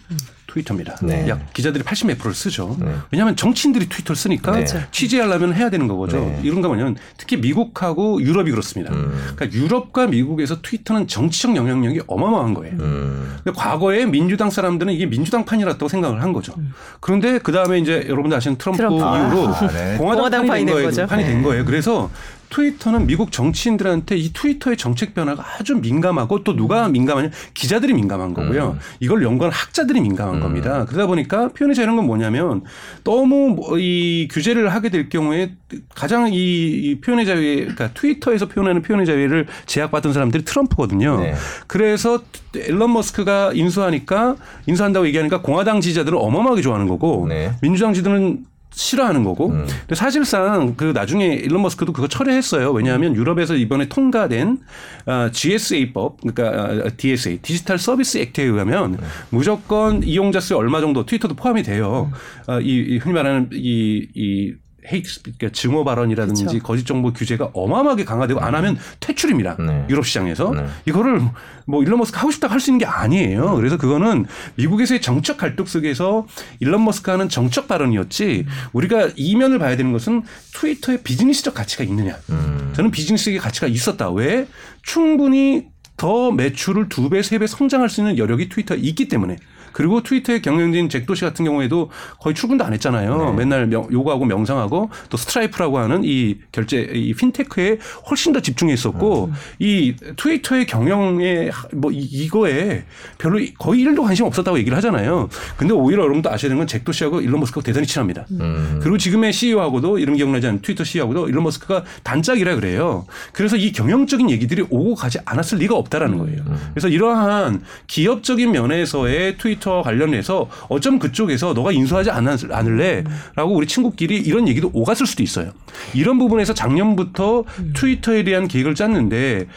트위터입니다. 네. 약 기자들이 80몇 프로를 쓰죠. 네. 왜냐하면 정치인들이 트위터를 쓰니까 네. 취재하려면 해야 되는 거죠. 네. 이런가 보면 특히 미국하고 유럽이 그렇습니다. 음. 그러니까 유럽과 미국에서 트위터는 정치적 영향력이 어마어마한 거예요. 음. 근데 과거에 민주당 사람들은 이게 민주당판이라고 생각을 한 거죠. 음. 그런데 그 다음에 이제 여러분들 아시는 트럼프, 트럼프. 이후로 아, 네. 공화당판이 된 거예요. 판이 된 거예요. 그래서 트위터는 미국 정치인들한테 이 트위터의 정책 변화가 아주 민감하고 또 누가 음. 민감하냐 기자들이 민감한 거고요. 음. 이걸 연구한 학자들이 민감한 음. 겁니다. 그러다 보니까 표현의 자유는 건 뭐냐면 너무 뭐 이 규제를 하게 될 경우에 가장 이 표현의 자유에 그러니까 트위터에서 표현하는 표현의 자유를 제약받은 사람들이 트럼프거든요. 네. 그래서 앨런 머스크가 인수하니까 인수한다고 얘기하니까 공화당 지지자들은 어마어마하게 좋아하는 거고 네. 민주당 지지들은 싫어하는 거고. 음. 근데 사실상 그 나중에 일론 머스크도 그거 철회했어요. 왜냐하면 유럽에서 이번에 통과된 어, GSA법, 그러니까 어, DSA, 디지털 서비스 액트에 의하면 음. 무조건 이용자 수 얼마 정도 트위터도 포함이 돼요. 음. 어, 이, 이 흔히 말하는 이, 이 헤이트 그러니까 증오 발언이라든지 그렇죠. 거짓 정보 규제가 어마어마하게 강화되고 안 하면 퇴출입니다. 네. 유럽 시장에서 네. 이거를 뭐 일론 머스크 하고 싶다 할 수 있는 게 아니에요. 그래서 그거는 미국에서의 정책 갈등 속에서 일론 머스크 하는 정책 발언이었지 우리가 이면을 봐야 되는 것은 트위터의 비즈니스적 가치가 있느냐. 음. 저는 비즈니스의 가치가 있었다. 왜? 충분히 더 매출을 두 배, 세 배 성장할 수 있는 여력이 트위터에 있기 때문에 그리고 트위터의 경영진 잭 도시 같은 경우에도 거의 출근도 안 했잖아요. 네. 맨날 명, 요가하고 명상하고 또 스트라이프라고 하는 이 결제 이 핀테크에 훨씬 더 집중해 있었고 음. 이 트위터의 경영에 뭐 이거에 별로 거의 일도 관심 없었다고 얘기를 하잖아요. 근데 오히려 여러분도 아셔야 되는 건 잭도시하고 일론 머스크가 대단히 친합니다. 음. 그리고 지금의 CEO하고도 이름 기억나지 않는 트위터 CEO하고도 일론 머스크가 단짝이라 그래요. 그래서 이 경영적인 얘기들이 오고 가지 않았을 리가 없다라는 거예요. 음. 그래서 이러한 기업적인 면에서의 트위터 트위터 관련해서 어쩜 그쪽에서 너가 인수하지 않을래?라고 우리 친구끼리 이런 얘기도 오갔을 수도 있어요. 이런 부분에서 작년부터 트위터에 대한 계획을 짰는데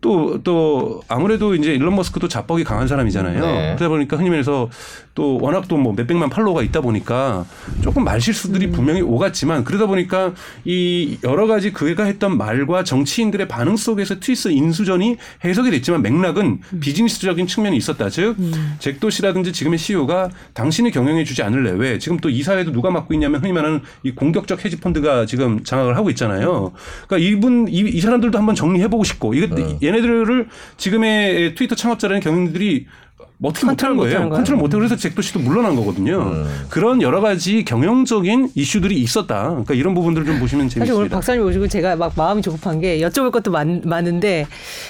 또, 또, 아무래도 이제 일론 머스크도 자뻑이 강한 사람이잖아요. 네. 그러다 보니까 흔히 말해서 또 워낙 또 뭐 몇백만 팔로워가 있다 보니까 조금 말실수들이 음. 분명히 오갔지만 그러다 보니까 이 여러 가지 그가 했던 말과 정치인들의 반응 속에서 트위스 인수전이 해석이 됐지만 맥락은 음. 비즈니스적인 측면이 있었다. 즉, 음. 잭도시라든지 지금의 CEO가 당신이 경영해 주지 않을래. 왜? 지금 또 이사회도 누가 맡고 있냐면 흔히 말하는 이 공격적 헤지펀드가 지금 장악을 하고 있잖아요. 그러니까 이분, 이, 이 사람들도 한번 정리해보고 싶고 이거 음. 얘네들을 지금의 트위터 창업자라는 경영들이 뭐 어떻게 못하는 거예요. 컨트롤 못하고 그래서 잭 도시도 물러난 거거든요. 음. 그런 여러 가지 경영적인 이슈들이 있었다. 그러니까 이런 부분들을 좀 보시면 재밌습니다. 사실 오늘 박사님 오시고 제가 막 마음이 조급한 게 여쭤볼 것도 많, 많은데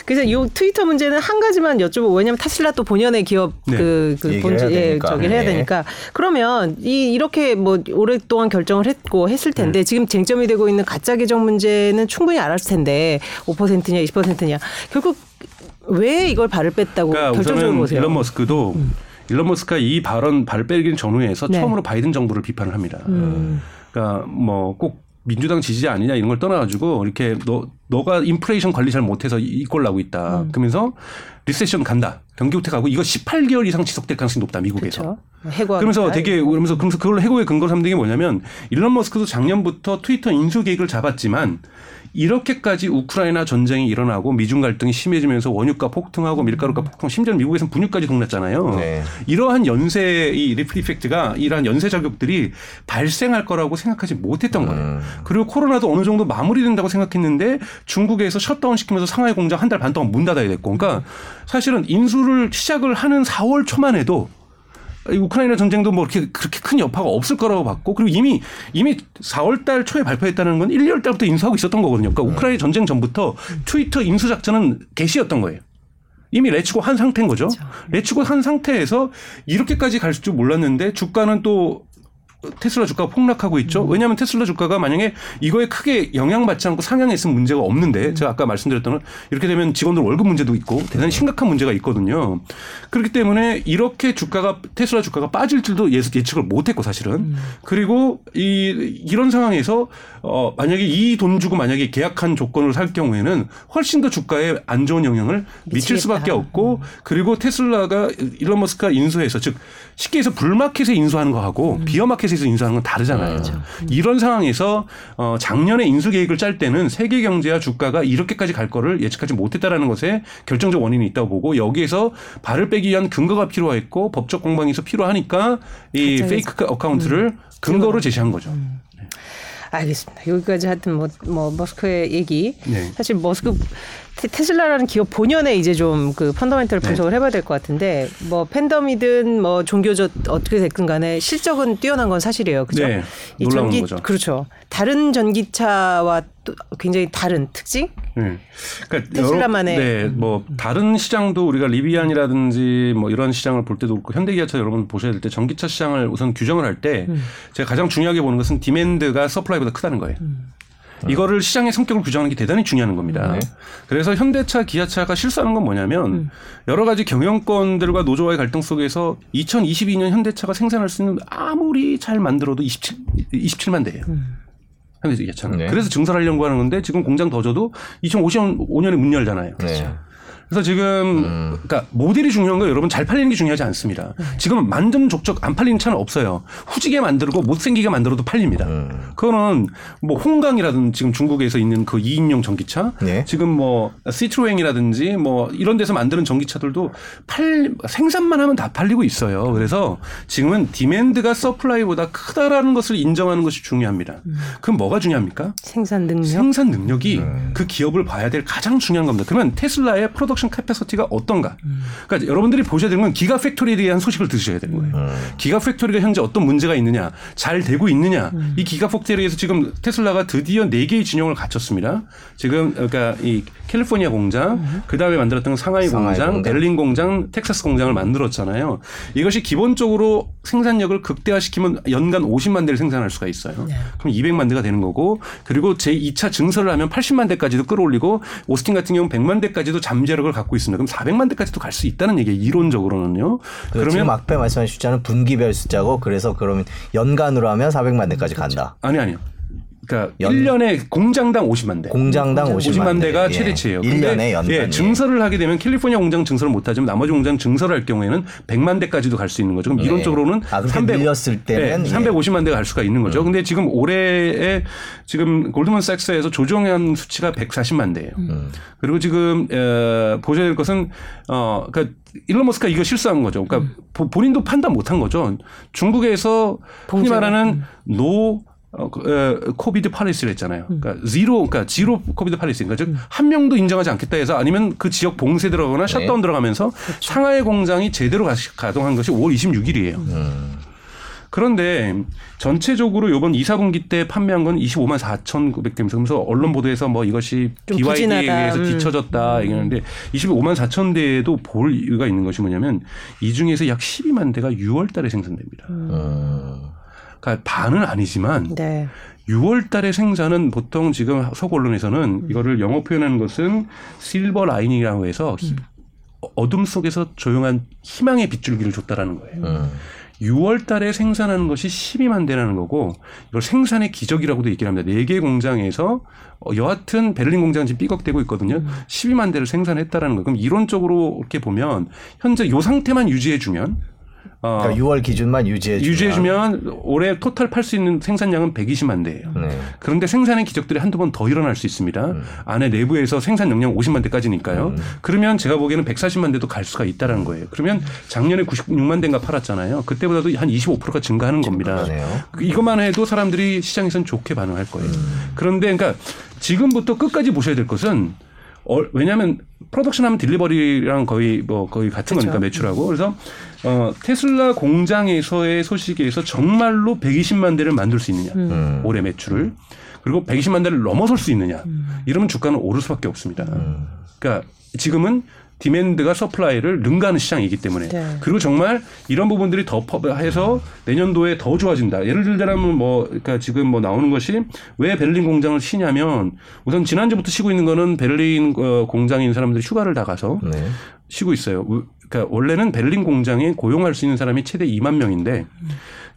그래서 이 트위터 문제는 한 가지만 여쭤보고 왜냐하면 테슬라 또 본연의 기업 네. 그, 그 본질 예, 저기를 해야 네. 되니까 그러면 이 이렇게 뭐 오랫동안 결정을 했고 했을 텐데 음. 지금 쟁점이 되고 있는 가짜 계정 문제는 충분히 알았을 텐데 5%냐 20%냐 결국 왜 이걸 발을 뺐다고 그러니까 결정적으로 보세요? 일론 머스크도 음. 일론 머스크가 이 발언 발을 빼긴 전후에서 네. 처음으로 바이든 정부를 비판을 합니다. 음. 그러니까 뭐 꼭 민주당 지지자 아니냐 이런 걸 떠나가지고 이렇게 너 너가 인플레이션 관리 잘 못해서 이꼴 나고 있다. 음. 그러면서 recession 간다. 경기 후퇴 가고 이거 18개월 이상 지속될 가능성이 높다 미국에서. 그렇죠. 그러면서 되게 그러면서 그러면서 그걸 해고의 근거로 삼는 게 뭐냐면 일론 머스크도 작년부터 트위터 인수 계획을 잡았지만 이렇게까지 우크라이나 전쟁이 일어나고 미중 갈등이 심해지면서 원유가 폭등하고 밀가루가 폭등, 심지어 미국에서는 분유까지 동났잖아요. 네. 이러한 연쇄 이 ripple effect가 이러한 연쇄 작용들이 발생할 거라고 생각하지 못했던 거예요. 음. 그리고 코로나도 어느 정도 마무리된다고 생각했는데 중국에서 셧다운 시키면서 상하이 공장 한 달 반 동안 문 닫아야 됐고, 그러니까 사실은 인수를 시작을 하는 4월 초만 해도 우크라이나 전쟁도 뭐 그렇게 그렇게 큰 여파가 없을 거라고 봤고 그리고 이미 이미 4월 달 초에 발표했다는 건 1, 2월 달부터 인수하고 있었던 거거든요. 그러니까 우크라이나 전쟁 전부터 트위터 인수 작전은 개시였던 거예요. 이미 레츠고 한 상태인 거죠. 그렇죠. 레츠고 한 상태에서 이렇게까지 갈 줄 몰랐는데 주가는 또 테슬라 주가가 폭락하고 있죠. 음. 왜냐하면 테슬라 주가가 만약에 이거에 크게 영향받지 않고 상향했으면 문제가 없는데 음. 제가 아까 말씀드렸던 이렇게 되면 직원들 월급 문제도 있고 대단히 심각한 문제가 있거든요. 그렇기 때문에 이렇게 주가가 테슬라 주가가 빠질 줄도 예측을 못했고 사실은 음. 그리고 이 이런 상황에서 어 만약에 이 돈 주고 만약에 계약한 조건을 살 경우에는 훨씬 더 주가에 안 좋은 영향을 미칠 수밖에 없고 그리고 테슬라가 일론 머스크가 인수해서 즉 쉽게 해서 불마켓에 인수하는 거하고 음. 비어마켓에서 인수하는 건 다르잖아요. 그렇죠. 음. 이런 상황에서 어 작년에 인수 계획을 짤 때는 세계 경제와 주가가 이렇게까지 갈 거를 예측하지 못했다라는 것에 결정적 원인이 있다고 보고 여기에서 발을 빼기 위한 근거가 필요했고 법적 공방에서 필요하니까 이 fake account를 음. 근거로 제시한 거죠. 음. 알겠습니다. 여기까지 하여튼 뭐, 뭐 머스크의 얘기. 네. 사실 머스크 테슬라라는 기업 본연의 이제 좀 그 펀더멘털 네. 분석을 네. 해봐야 될 것 같은데 뭐 팬덤이든 뭐 종교적 어떻게 됐든 간에 실적은 뛰어난 건 사실이에요. 그죠? 네. 이 전기 거죠. 그렇죠. 다른 전기차와 또 굉장히 다른 특징? 네. 그러니까 테슬라만의 네, 뭐 다른 시장도 우리가 리비안이라든지 뭐 이런 시장을 볼 때도 그렇고 현대기아차 여러분 보셔야 될 때 전기차 시장을 우선 규정을 할때 음. 제가 가장 중요하게 보는 것은 demand가 supply보다 크다는 거예요. 음. 음. 이거를 시장의 성격을 규정하는 게 대단히 중요한 겁니다. 네. 그래서 현대차, 기아차가 실수하는 건 뭐냐면 음. 여러 가지 경영권들과 노조와의 갈등 속에서 2022년 현대차가 생산할 수 있는 아무리 잘 만들어도 27, 27만 대예요. 음. 현대기아차는. 네. 그래서 증설하려고 하는 건데 지금 공장 더 줘도 2055년에 문 열잖아요. 그렇죠. 네. 그래서 지금 음. 그러니까 모델이 중요한 거 여러분 잘 팔리는 게 중요하지 않습니다. 음. 지금 만든 족적 안 팔리는 차는 없어요. 후지게 만들고 못생기게 만들어도 팔립니다. 음. 그거는 뭐 홍강이라든지 지금 중국에서 있는 그 2인용 전기차 네. 지금 뭐 시트로행이라든지 뭐 이런 데서 만드는 전기차들도 팔 생산만 하면 다 팔리고 있어요. 그래서 지금은 demand가 supply보다 크다라는 것을 인정하는 것이 중요합니다. 음. 그럼 뭐가 중요합니까? 생산 능력. 생산 능력이 음. 그 기업을 봐야 될 가장 중요한 겁니다. 그러면 테슬라의 produc- production capacity가 어떤가. 음. 그러니까 여러분들이 보셔야 되는 건 기가 팩토리에 대한 소식을 들으셔야 되는 거예요. 음. 기가 팩토리가 현재 어떤 문제가 있느냐, 잘 되고 있느냐. 음. 이 기가 팩토리에서 지금 테슬라가 드디어 네 개의 진영을 갖췄습니다. 지금 그러니까 이 캘리포니아 공장, 음. 그 다음에 만들었던 상하이, 상하이 공장, 공장, 베를린 공장, 텍사스 공장을 만들었잖아요. 이것이 기본적으로 생산력을 극대화시키면 연간 50만 대를 생산할 수가 있어요. 네. 그럼 200만 대가 되는 거고, 그리고 제 2차 증설을 하면 80만 대까지도 끌어올리고, 오스틴 같은 경우는 100만 대까지도 잠재력 을 갖고 있습니다. 그럼 400만 대까지도 갈 수 있다는 얘기예요. 이론적으로는요. 그러면 지금 앞에 말씀하신 숫자는 분기별 숫자고, 그래서 그러면 연간으로 하면 400만 대까지 간다. 아니 아니요. 그러니까 연... 1년에 공장당 50만 대. 공장당 50만, 50만 대가 예. 최대치예요. 1년에 연간. 예, 증설을 하게 되면 캘리포니아 공장 증설을 못 하지만 나머지 공장 증설을 할 경우에는 100만 대까지도 갈 수 있는 거죠. 그럼 네. 이론적으로는 아, 300 밀렸을 때는 예, 350만 대가 갈 수가 있는 거죠. 음. 근데 지금 올해에 지금 골드만삭스에서 조정한 수치가 140만 대예요. 음. 그리고 지금 어, 보셔야 될 것은 어 그러니까 일론 머스크가 이거 실수한 거죠. 그러니까 음. 본인도 판단 못한 거죠. 중국에서 흔히 말하는 음. no 어, 그, 에, COVID policy를 했잖아요. 음. 그러니까 지로, 그러니까 zero COVID. 그러니까 음. 즉 한 명도 인정하지 않겠다 해서 아니면 그 지역 봉쇄 들어가거나 네. 셧다운 들어가면서 그렇죠. 상하이 공장이 제대로 가동한 것이 5월 26일이에요. 음. 그런데 전체적으로 이번 2, 4분기 때 판매한 건 25만 4,900대면서 그래서 언론 보도에서 뭐 이것이 BYD에 의해서 음. 뒤쳐졌다 음. 얘기하는데 25만 4천 대에도 볼 이유가 있는 것이 뭐냐면 이 중에서 약 12만 대가 6월 달에 생산됩니다. 음. 그러니까 반은 아니지만 네. 6월 달에 생산은 보통 지금 서구 언론에서는 음. 이거를 영어 표현하는 것은 실버 라이닝이라고 해서 음. 어둠 속에서 조용한 희망의 빗줄기를 줬다라는 거예요. 음. 6월 달에 생산하는 것이 12만 대라는 거고 이걸 생산의 기적이라고도 얘기를 합니다. 4개 공장에서 어, 여하튼 베를린 공장은 지금 삐걱대고 있거든요. 음. 12만 대를 생산했다라는 거. 그럼 이론적으로 이렇게 보면 현재 요 상태만 유지해 주면 어, 그러니까 6월 기준만 유지해 주면 유지해주면 올해 토탈 팔 수 있는 생산량은 120만 대예요. 네. 그런데 생산의 기적들이 한두 번 더 일어날 수 있습니다. 음. 안에 내부에서 생산 용량 50만 대까지니까요. 음. 그러면 제가 보기에는 140만 대도 갈 수가 있다라는 거예요. 그러면 작년에 96만 대인가 팔았잖아요. 그때보다도 한 25%가 증가하는 겁니다. 그러네요. 이것만 해도 사람들이 시장에서는 좋게 반응할 거예요. 음. 그런데 그러니까 지금부터 끝까지 보셔야 될 것은 어, 왜냐하면 프로덕션 하면 딜리버리랑 거의 뭐 거의 같은 그렇죠. 거니까 매출하고 그래서 어, 테슬라 공장에서의 소식에서 정말로 120만 대를 만들 수 있느냐 음. 올해 매출을 그리고 120만 대를 넘어설 수 있느냐 음. 이러면 주가는 오를 수밖에 없습니다. 음. 그러니까 지금은 demand가 supply를 능가하는 시장이기 때문에 네. 그리고 정말 이런 부분들이 더 해서 내년도에 더 좋아진다. 예를 들자면 뭐 그러니까 지금 뭐 나오는 것이 왜 베를린 공장을 쉬냐면 우선 지난주부터 쉬고 있는 거는 베를린 어, 공장인 사람들이 휴가를 나가서 네. 쉬고 있어요. 그러니까 원래는 베를린 공장에 고용할 수 있는 사람이 최대 2만 명인데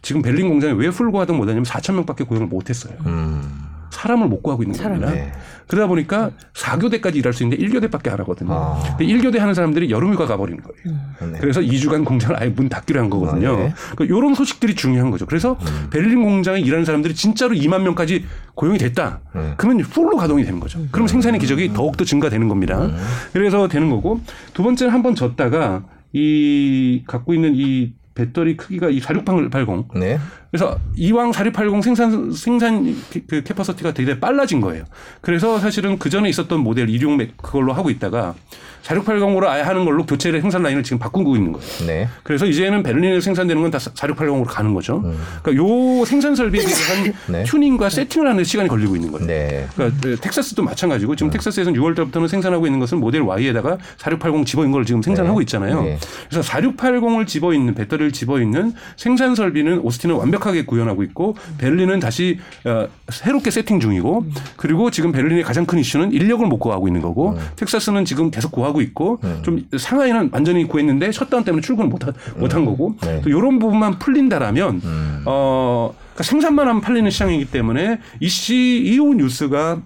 지금 베를린 공장에 왜 풀가동 못하냐면 4천 명밖에 고용을 못했어요. 음. 사람을 못 구하고 있는 사람, 겁니다. 네. 그러다 보니까 4교대까지 일할 수 있는데 1교대밖에 안 하거든요. 아. 근데 1교대 하는 사람들이 여름휴가 가버리는 거예요. 음. 네. 그래서 2주간 공장을 아예 문 닫기로 한 거거든요. 아, 네. 그러니까 이런 소식들이 중요한 거죠. 그래서 음. 베를린 공장에 일하는 사람들이 진짜로 2만 명까지 고용이 됐다. 음. 그러면 풀로 가동이 되는 거죠. 그럼 생산의 기적이 더욱더 증가되는 겁니다. 음. 그래서 되는 거고 두 번째는 한 번 졌다가 이 갖고 있는 이 배터리 크기가 이 4680. 네. 그래서 이왕 4680 생산 생산 그 capacity가 되게 빨라진 거예요. 그래서 사실은 그 전에 있었던 모델 266 그걸로 하고 있다가 4680으로 아예 하는 걸로 교체를 생산 라인을 지금 바꾸고 있는 거예요. 네. 그래서 이제는 베를린에서 생산되는 건 다 4680으로 가는 거죠. 음. 그러니까 요 생산 설비에 대한 네. 튜닝과 세팅을 하는 시간이 걸리고 있는 거예요. 네. 그러니까 그 텍사스도 마찬가지고 지금 음. 텍사스에서는 6월 달부터는 생산하고 있는 것은 모델 Y에다가 4680 집어 있는 걸 지금 생산하고 네. 있잖아요. 네. 그래서 4680을 집어 있는 배터리를 집어 있는 생산 설비는 오스틴은 완벽하게 구현하고 있고 베를린은 다시 어, 새롭게 세팅 중이고 그리고 지금 베를린의 가장 큰 이슈는 인력을 못 구하고 있는 거고 음. 텍사스는 지금 계속 구하고 하고 있고 음. 좀 상하이는 완전히 구했는데 셧다운 때문에 출근을 못한 음. 못한 거고 네. 이런 부분만 풀린다라면 음. 어 그러니까 생산만 하면 팔리는 시장이기 때문에 이시 이후 뉴스가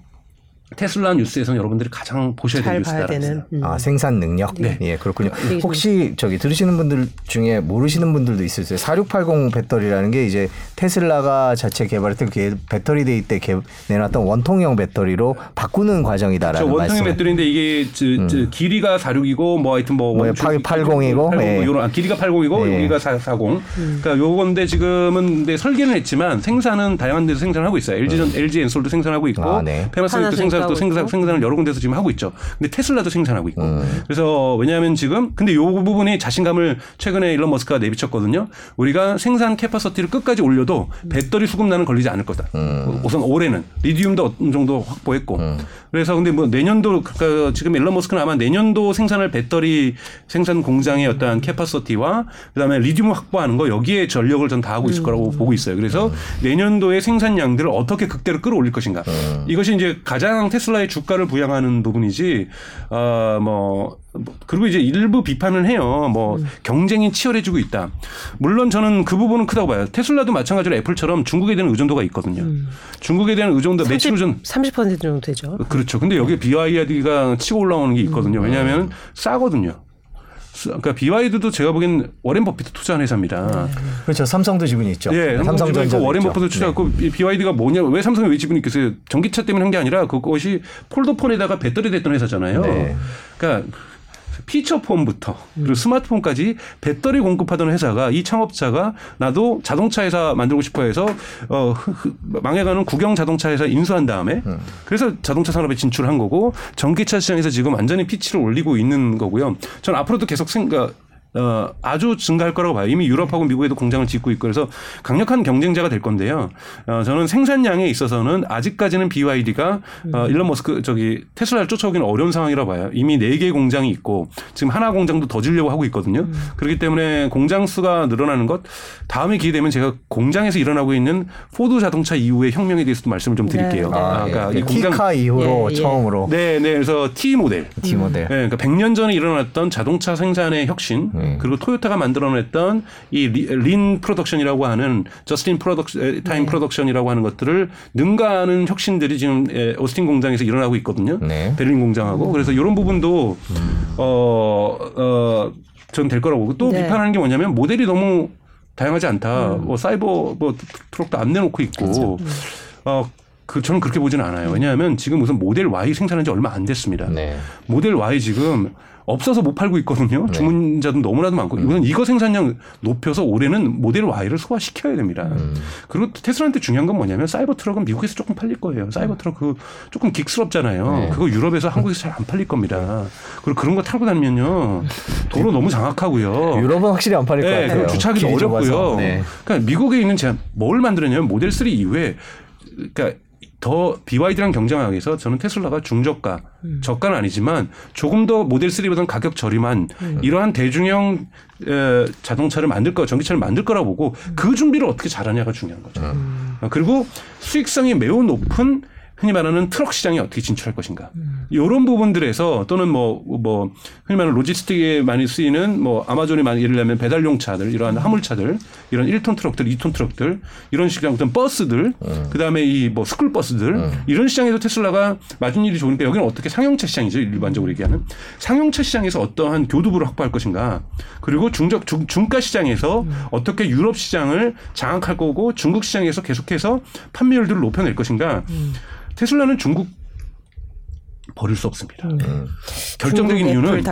테슬라 뉴스에서는 여러분들이 가장 보셔야 될 뉴스다라는 음. 아 생산 능력 네. 예 그렇군요 네. 혹시 저기 들으시는 분들 중에 모르시는 분들도 있으세요 4680 배터리라는 게 이제 테슬라가 자체 개발했던 그 배터리 데이 때 개, 내놨던 원통형 배터리로 바꾸는 과정이다라는 그렇죠. 원통형 배터리인데 이게 저, 음. 저 길이가 46이고 뭐 하여튼 뭐, 뭐 80이고 80, 예. 아, 길이가 80이고 예. 여기가 40. 음. 그러니까 요건데 지금은 근데 설계는 했지만 생산은 다양한 데서 생산하고 있어요. LG 전 음. LG 엔솔도 생산하고 있고 아, 네. 파나소닉도 생산 또 생산, 생산을 여러 군데서 지금 하고 있죠. 근데 테슬라도 생산하고 있고. 음. 그래서 왜냐하면 지금 근데 요 부분이 자신감을 최근에 일론 머스크가 내비쳤거든요. 우리가 생산 capacity를 끝까지 올려도 배터리 수급난은 걸리지 않을 거다. 음. 우선 올해는 리튬도 어느 정도 확보했고. 음. 그래서 근데 뭐 내년도 그러니까 지금 일론 머스크는 아마 내년도 생산할 배터리 생산 공장의 어떤 capacity와 그다음에 리튬 확보하는 거 여기에 전력을 전 다하고 있을 거라고 음. 보고 있어요. 그래서 음. 내년도의 생산량들을 어떻게 극대로 끌어올릴 것인가. 음. 이것이 이제 가장 테슬라의 주가를 부양하는 부분이지 어 뭐 그리고 이제 일부 비판을 해요. 뭐 음. 경쟁이 치열해지고 있다. 물론 저는 그 부분은 크다고 봐요. 테슬라도 마찬가지로 애플처럼 중국에 대한 의존도가 있거든요. 음. 중국에 대한 의존도 매출 의존 30% 정도 되죠. 그렇죠. 근데 여기 BYD가 치고 올라오는 게 있거든요. 음. 왜냐하면 싸거든요. 그러니까 BYD도 제가 보기엔 워렌 버핏도 투자한 회사입니다. 네. 그렇죠. 삼성도 지분이 있죠. 예, 네, 삼성전자 워렌 버핏도 투자했고 네. BYD가 뭐냐? 왜 삼성이 왜 지분이 있겠어요? 전기차 때문에 한 게 아니라 그것이 폴더폰에다가 배터리 됐던 회사잖아요. 네. 그러니까 피처폰부터 그리고 스마트폰까지 배터리 공급하던 회사가 이 창업자가 나도 자동차 회사 만들고 싶어 해서 어 망해가는 국영 자동차 회사 인수한 다음에 음. 그래서 자동차 산업에 진출한 거고 전기차 시장에서 지금 완전히 피치를 올리고 있는 거고요. 전 앞으로도 계속 생각 어, 아주 증가할 거라고 봐요. 이미 유럽하고 미국에도 공장을 짓고 있고 그래서 강력한 경쟁자가 될 건데요. 어, 저는 생산량에 있어서는 아직까지는 BYD가 어, 일론 머스크 저기 테슬라를 쫓아오기는 어려운 상황이라고 봐요. 이미 네 개 공장이 있고 지금 하나 공장도 더 지으려고 하고 있거든요. 음. 그렇기 때문에 공장 수가 늘어나는 것 다음에 기회 되면 제가 공장에서 일어나고 있는 포드 자동차 이후의 혁명에 대해서도 말씀을 좀 드릴게요. 네, 네. 아, 그러니까 예. 이 공장 키카 이후로 예, 예. 처음으로 네, 네. 그래서 T 모델. T 모델. 네, 그러니까 100년 전에 일어났던 자동차 생산의 혁신 네. 그리고 토요타가 만들어냈던 이 lean production이라고 하는 just in produc- time 네. production이라고 하는 것들을 능가하는 혁신들이 지금 오스틴 공장에서 일어나고 있거든요. 네. 베를린 공장하고 그래서 이런 부분도 음. 어, 어, 전 될 거라고 보고 또 네. 비판하는 게 뭐냐면 모델이 너무 다양하지 않다. 음. 뭐 사이버 뭐 트럭도 안 내놓고 있고 그렇죠. 음. 어. 그 저는 그렇게 보지는 않아요. 왜냐하면 지금 무슨 모델 Y 생산한 지 얼마 안 됐습니다. 네. 모델 Y 지금 없어서 못 팔고 있거든요. 네. 주문자도 너무나도 많고 음. 이건 이거 생산량 높여서 올해는 모델 Y를 소화시켜야 됩니다. 음. 그리고 테슬라한테 중요한 건 뭐냐면 사이버 트럭은 미국에서 조금 팔릴 거예요. 사이버 트럭 그 조금 긱스럽잖아요. 네. 그거 유럽에서 한국에서 잘 안 팔릴 겁니다. 그리고 그런 거 타고 다니면요 도로 너무 장악하고요. 유럽은 확실히 안 팔릴 네, 것 같아요. 주차하기도 어렵고요. 네. 그러니까 미국에 있는 제가 뭘 만들었냐면 모델 3 이후에 그러니까 더 BYD랑 경쟁하기 위해서 저는 테슬라가 중저가, 음. 저가는 아니지만 조금 더 모델 3보다는 가격 저렴한 음. 이러한 대중형 에, 자동차를 만들 거, 전기차를 만들 거라고 보고 음. 그 준비를 어떻게 잘하냐가 중요한 거죠. 음. 그리고 수익성이 매우 높은 흔히 말하는 트럭 시장에 어떻게 진출할 것인가. 음. 이런 부분들에서 또는 뭐, 뭐, 흔히 말하는 logistic에 많이 쓰이는 뭐 아마존이 많이 예를 들면 배달용 차들, 이러한 화물차들, 이런 1톤 트럭들, 2톤 트럭들, 이런 시장 어떤 버스들, 음. 그 다음에 이 뭐 스쿨 버스들, 음. 이런 시장에서 테슬라가 마진율이 좋으니까 여기는 어떻게 상용차 시장이죠. 일반적으로 얘기하는. 상용차 시장에서 어떠한 교두부를 확보할 것인가. 그리고 중적, 중, 중가 시장에서 음. 어떻게 유럽 시장을 장악할 거고 중국 시장에서 계속해서 판매율들을 높여낼 것인가. 음. 테슬라는 중국 버릴 수 없습니다. 음. 음. 결정적인 이유는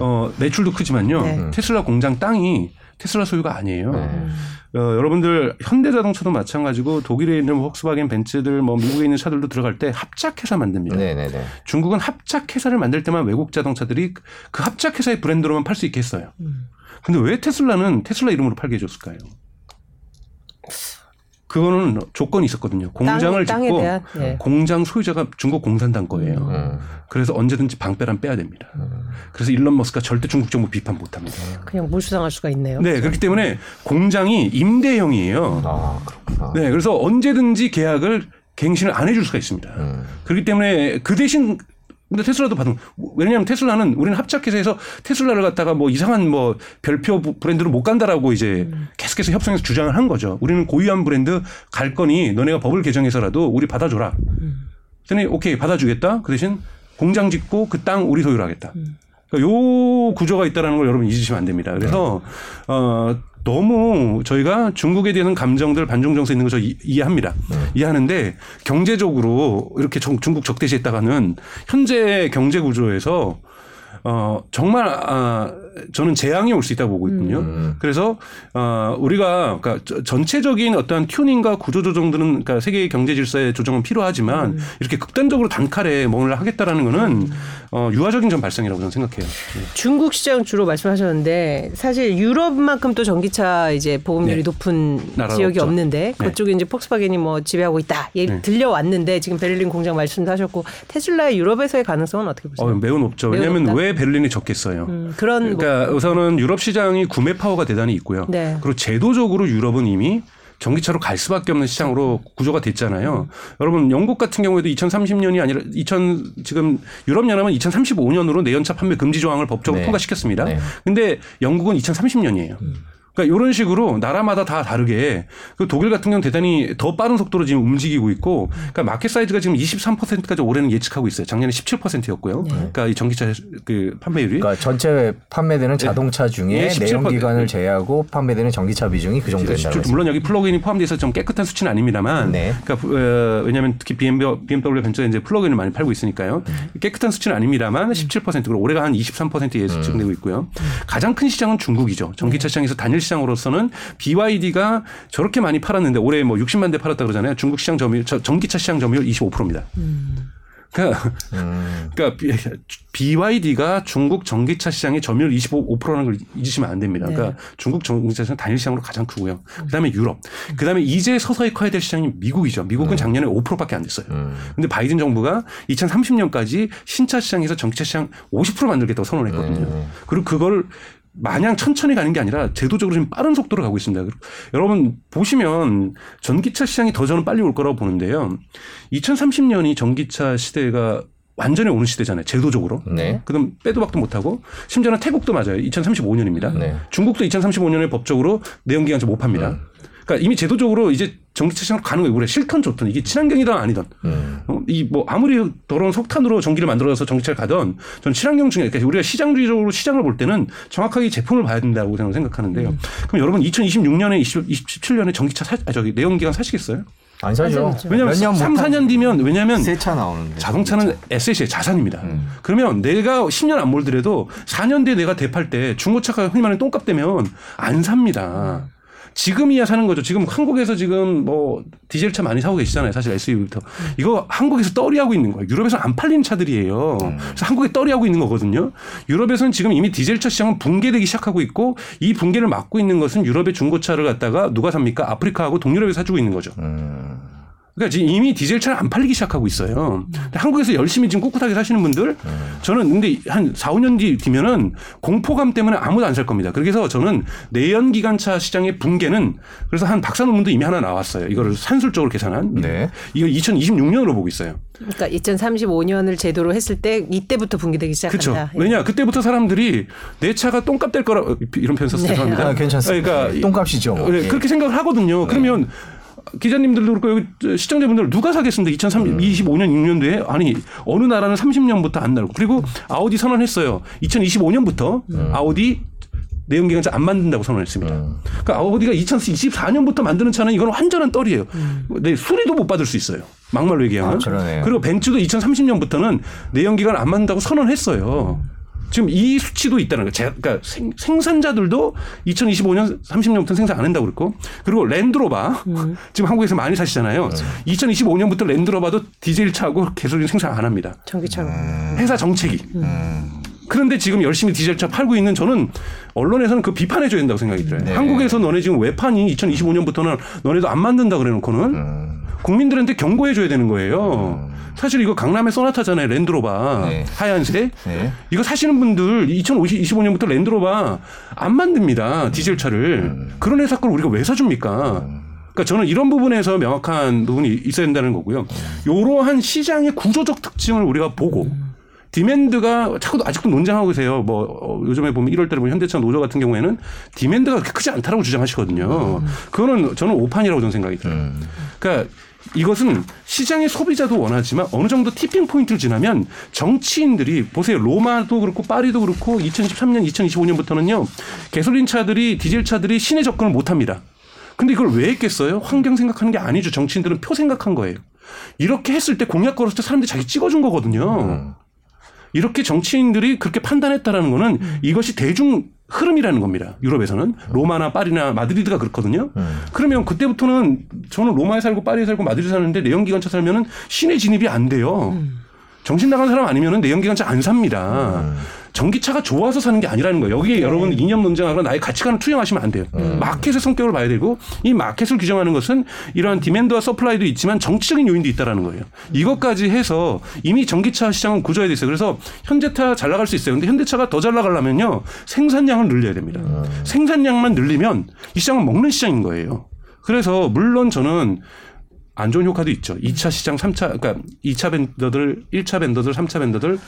어, 매출도 크지만요. 네. 테슬라 공장 땅이 테슬라 소유가 아니에요. 네. 어, 여러분들 현대자동차도 마찬가지고 독일에 있는 뭐 폭스바겐 벤츠들 뭐 미국에 있는 차들도 들어갈 때 합작회사 만듭니다. 네네네. 네, 네. 중국은 합작회사를 만들 때만 외국 자동차들이 그 합작회사의 브랜드로만 팔 수 있겠어요. 음. 근데 왜 테슬라는 테슬라 이름으로 팔게 해줬을까요? 그거는 조건이 있었거든요. 공장을 땅, 짓고 대한, 네. 공장 소유자가 중국 공산당 거예요. 음. 그래서 언제든지 방패란 빼야 됩니다. 음. 그래서 일론 머스크가 절대 중국 정부 비판 못 합니다. 그냥 몰수당할 수가 있네요. 네, 그렇기 때문에 공장이 임대형이에요. 아, 그렇구나. 네, 그래서 언제든지 계약을 갱신을 안 해줄 수가 있습니다. 음. 그렇기 때문에 그 대신 근데 테슬라도 받은 왜냐하면 테슬라는 우리는 합작회사에서 테슬라를 갖다가 뭐 이상한 뭐 별표 브랜드로 못 간다라고 이제 음. 계속해서 협상해서 주장을 한 거죠. 우리는 고유한 브랜드 갈 거니 너네가 법을 개정해서라도 우리 받아줘라. 음. 그랬더니 오케이 받아주겠다. 그 대신 공장 짓고 그 땅 우리 소유로 하겠다. 음. 그러니까 요 구조가 있다라는 걸 여러분 잊으시면 안 됩니다. 그래서 네. 어 너무 저희가 중국에 대한 감정들 반중 정세 있는 거저 이해합니다. 네. 이해하는데 경제적으로 이렇게 중국 적대시했다가는 현재 경제 구조에서 어 정말 아 저는 재앙이 올 수 있다고 보고 있군요. 음. 그래서 어 우리가 그러니까 전체적인 어떠한 튜닝과 구조 조정들은 그러니까 세계 경제 질서의 조정은 필요하지만 음. 이렇게 극단적으로 단칼에 뭔가 하겠다라는 거는 음. 어 유화적인 점 발생이라고 저는 생각해요. 네. 중국 시장 주로 말씀하셨는데 사실 유럽만큼 또 전기차 이제 보급률이 네. 높은 지역이 없죠. 없는데 네. 그쪽에 이제 폭스바겐이 뭐 지배하고 있다. 예, 네. 들려왔는데 지금 베를린 공장 말씀도 하셨고 테슬라의 유럽에서의 가능성은 어떻게 보세요? 어, 매우 높죠. 왜냐하면 왜 베를린이 적겠어요. 음, 그런 그러니까 우선은 유럽 시장이 구매 파워가 대단히 있고요. 네. 그리고 제도적으로 유럽은 이미 전기차로 갈 수밖에 없는 시장으로 구조가 됐잖아요. 음. 여러분 영국 같은 경우에도 2030년이 아니라 2000 지금 유럽 연합은 2035년으로 내연차 판매 금지 조항을 법적으로 네. 통과시켰습니다. 네. 근데 영국은 2030년이에요. 음. 그러니까 이런 식으로 나라마다 다 다르게 그 독일 같은 경우는 대단히 더 빠른 속도로 지금 움직이고 있고 그러니까 마켓 사이즈가 지금 23%까지 올해는 예측하고 있어요. 작년에 17%였고요. 네. 그러니까 이 전기차 그 판매율이 그러니까 전체 판매되는 네. 자동차 중에 네. 내연 기관을 제외하고 판매되는 전기차 비중이 그 정도 된다. 물론 여기 플러그인이 포함돼서 좀 깨끗한 수치는 아닙니다만 네. 그러니까 어, 왜냐하면 특히 BMW, BMW 벤처에 이제 플러그인을 많이 팔고 있으니까요. 음. 깨끗한 수치는 아닙니다만 17% 그리고 올해가 한 23% 예측되고 음. 있고요. 음. 가장 큰 시장은 중국이죠. 전기차 네. 시장에서 단일 시장으로서는 BYD가 저렇게 많이 팔았는데 올해 뭐 60만 대 팔았다 그러잖아요. 중국 시장 점유율, 전기차 시장 점유율 25%입니다. 음. 그러니까, 음. 그러니까 BYD가 중국 전기차 시장의 점유율 25%라는 걸 잊으시면 안 됩니다. 네. 그러니까 중국 전기차 시장 단일 시장으로 가장 크고요. 그다음에 유럽. 그다음에 이제 서서히 커야 될 시장이 미국이죠. 미국은 음. 작년에 5%밖에 안 됐어요. 음. 근데 바이든 정부가 2030년까지 신차 시장에서 전기차 시장 50% 만들겠다고 선언했거든요. 음. 그리고 그걸 마냥 천천히 가는 게 아니라 제도적으로 지금 빠른 속도로 가고 있습니다. 여러분 보시면 전기차 시장이 더 저는 빨리 올 거라고 보는데요. 2030년이 전기차 시대가 완전히 오는 시대잖아요. 제도적으로. 네. 그럼 빼도 박도 못하고 심지어는 태국도 맞아요. 2035년입니다. 네. 중국도 2035년에 법적으로 내연기관차 못 팝니다. 음. 그러니까 이미 제도적으로 이제 전기차 시장 가는 거예요. 우리가 싫던 좋든 이게 친환경이든 아니든 음. 어, 이뭐 아무리 더러운 석탄으로 전기를 만들어서 전기차를 가든 전 친환경 중에 그러니까 우리가 시장주의적으로 시장을 볼 때는 정확하게 제품을 봐야 된다고 저는 생각하는데요. 음. 그럼 여러분 2026년에 20, 27년에 전기차 사, 아, 저기 내연기관 사시겠어요? 안 사죠. 왜냐하면 몇년 3, 4년 뒤면 왜냐하면 세차 나오는데. 자동차는 에셋의 자산입니다. 음. 그러면 내가 10년 안 몰더라도 4년 뒤에 내가 대팔 때 중고차가 흔히 말하는 똥값 되면 안 삽니다. 지금이야 사는 거죠. 지금 한국에서 지금 뭐 디젤 차 많이 사고 계시잖아요. 사실 SUV부터. 이거 한국에서 떨이하고 있는 거예요. 유럽에서 안 팔리는 차들이에요. 그래서 한국에 떨이하고 있는 거거든요. 유럽에서는 지금 이미 디젤 차 시장은 붕괴되기 시작하고 있고 이 붕괴를 막고 있는 것은 유럽의 중고차를 갖다가 누가 삽니까? 아프리카하고 동유럽에 사주고 있는 거죠. 음. 그러니까 지금 이미 디젤차는 안 팔리기 시작하고 있어요. 근데 한국에서 열심히 지금 꿋꿋하게 사시는 분들 저는 근데 한 4, 5년 뒤 뒤면은 공포감 때문에 아무도 안 살 겁니다. 그래서 저는 내연 기관차 시장의 붕괴는 그래서 한 박사 논문도 이미 하나 나왔어요. 이거를 산술적으로 계산한. 네. 이거 2026년으로 보고 있어요. 그러니까 2035년을 제도로 했을 때 이때부터 붕괴되기 그렇죠. 시작한다. 예. 왜냐 그때부터 사람들이 내 차가 똥값 될 거라 이런 표현 써서 네. 죄송합니다. 아, 괜찮습니다. 그러니까 네, 똥값이죠. 뭐. 네, 예. 그렇게 생각을 하거든요. 그러면 기자님들도 그렇고 여기 시청자분들 누가 사겠습니다. 2025년 6년도에 아니 어느 나라는 30년부터 안 나고 그리고 아우디 선언했어요. 2025년부터 아우디 내연기관차 안 만든다고 선언했습니다. 그러니까 아우디가 2024년부터 만드는 차는 이건 완전한 떨이에요. 네, 수리도 못 받을 수 있어요. 막말로 얘기하면. 아, 그러네요. 그리고 벤츠도 2030년부터는 내연기관 안 만든다고 선언했어요. 지금 이 수치도 있다는 거예요. 제- 그러니까 생, 생산자들도 2025년 30년부터 생산 안 한다고 그랬고 그리고 랜드로바 지금 한국에서 많이 사시잖아요. 2025년부터 랜드로바도 디젤 차고 개솔린 생산 안 합니다. 전기차로. 회사 정책이. 그런데 지금 열심히 디젤차 팔고 있는 저는 언론에서는 그 비판해줘야 된다고 생각이 들어요. 네. 한국에서 너네 지금 왜 파니? 2025년부터는 너네도 안 만든다 그래놓고는 국민들한테 경고해줘야 되는 거예요. 사실 이거 강남에 소나타잖아요. 랜드로바 네. 하얀색. 네. 이거 사시는 분들 2025년부터 랜드로바 안 만듭니다. 디젤차를. 그런 회사 걸 우리가 왜 사줍니까? 그러니까 저는 이런 부분에서 명확한 부분이 있어야 된다는 거고요. 이러한 시장의 구조적 특징을 우리가 보고 demand가 자꾸 아직도 논쟁하고 계세요. 뭐 어, 요즘에 보면 1월 달에 보면 현대차 노조 같은 경우에는 demand가 그렇게 크지 않다라고 주장하시거든요. 그거는 저는 오판이라고 저는 생각이 들어요. 그러니까 이것은 시장의 소비자도 원하지만 어느 정도 tipping point를 지나면 정치인들이 보세요. 로마도 그렇고 파리도 그렇고 2023년, 2025년부터는요. 개솔린 차들이 디젤 차들이 시내 접근을 못 합니다. 근데 이걸 왜 했겠어요? 환경 생각하는 게 아니죠. 정치인들은 표 생각한 거예요. 이렇게 했을 때 공약 걸었을 때 사람들이 자기 찍어준 거거든요. 이렇게 정치인들이 그렇게 판단했다라는 거는 이것이 대중 흐름이라는 겁니다. 유럽에서는 로마나 파리나 마드리드가 그렇거든요. 그러면 그때부터는 저는 로마에 살고 파리에 살고 마드리드 사는데 내연기관차 살면은 시내 진입이 안 돼요. 정신 나간 사람 아니면은 내연기관차 안 삽니다. 전기차가 좋아서 사는 게 아니라는 거예요. 여기에 여러분 이념 논쟁하거나 나의 가치관을 투영하시면 안 돼요. 마켓의 성격을 봐야 되고 이 마켓을 규정하는 것은 이러한 디맨드와 서플라이도 있지만 정치적인 요인도 있다라는 거예요. 이것까지 해서 이미 전기차 시장은 구조화돼 있어요. 그래서 현대차 잘 나갈 수 있어요. 근데 현대차가 더 잘 나가려면요 생산량을 늘려야 됩니다. 생산량만 늘리면 이 시장은 먹는 시장인 거예요. 그래서 물론 저는 안 좋은 효과도 있죠. 2차 시장, 3차, 그러니까 2차 벤더들, 1차 벤더들, 3차 벤더들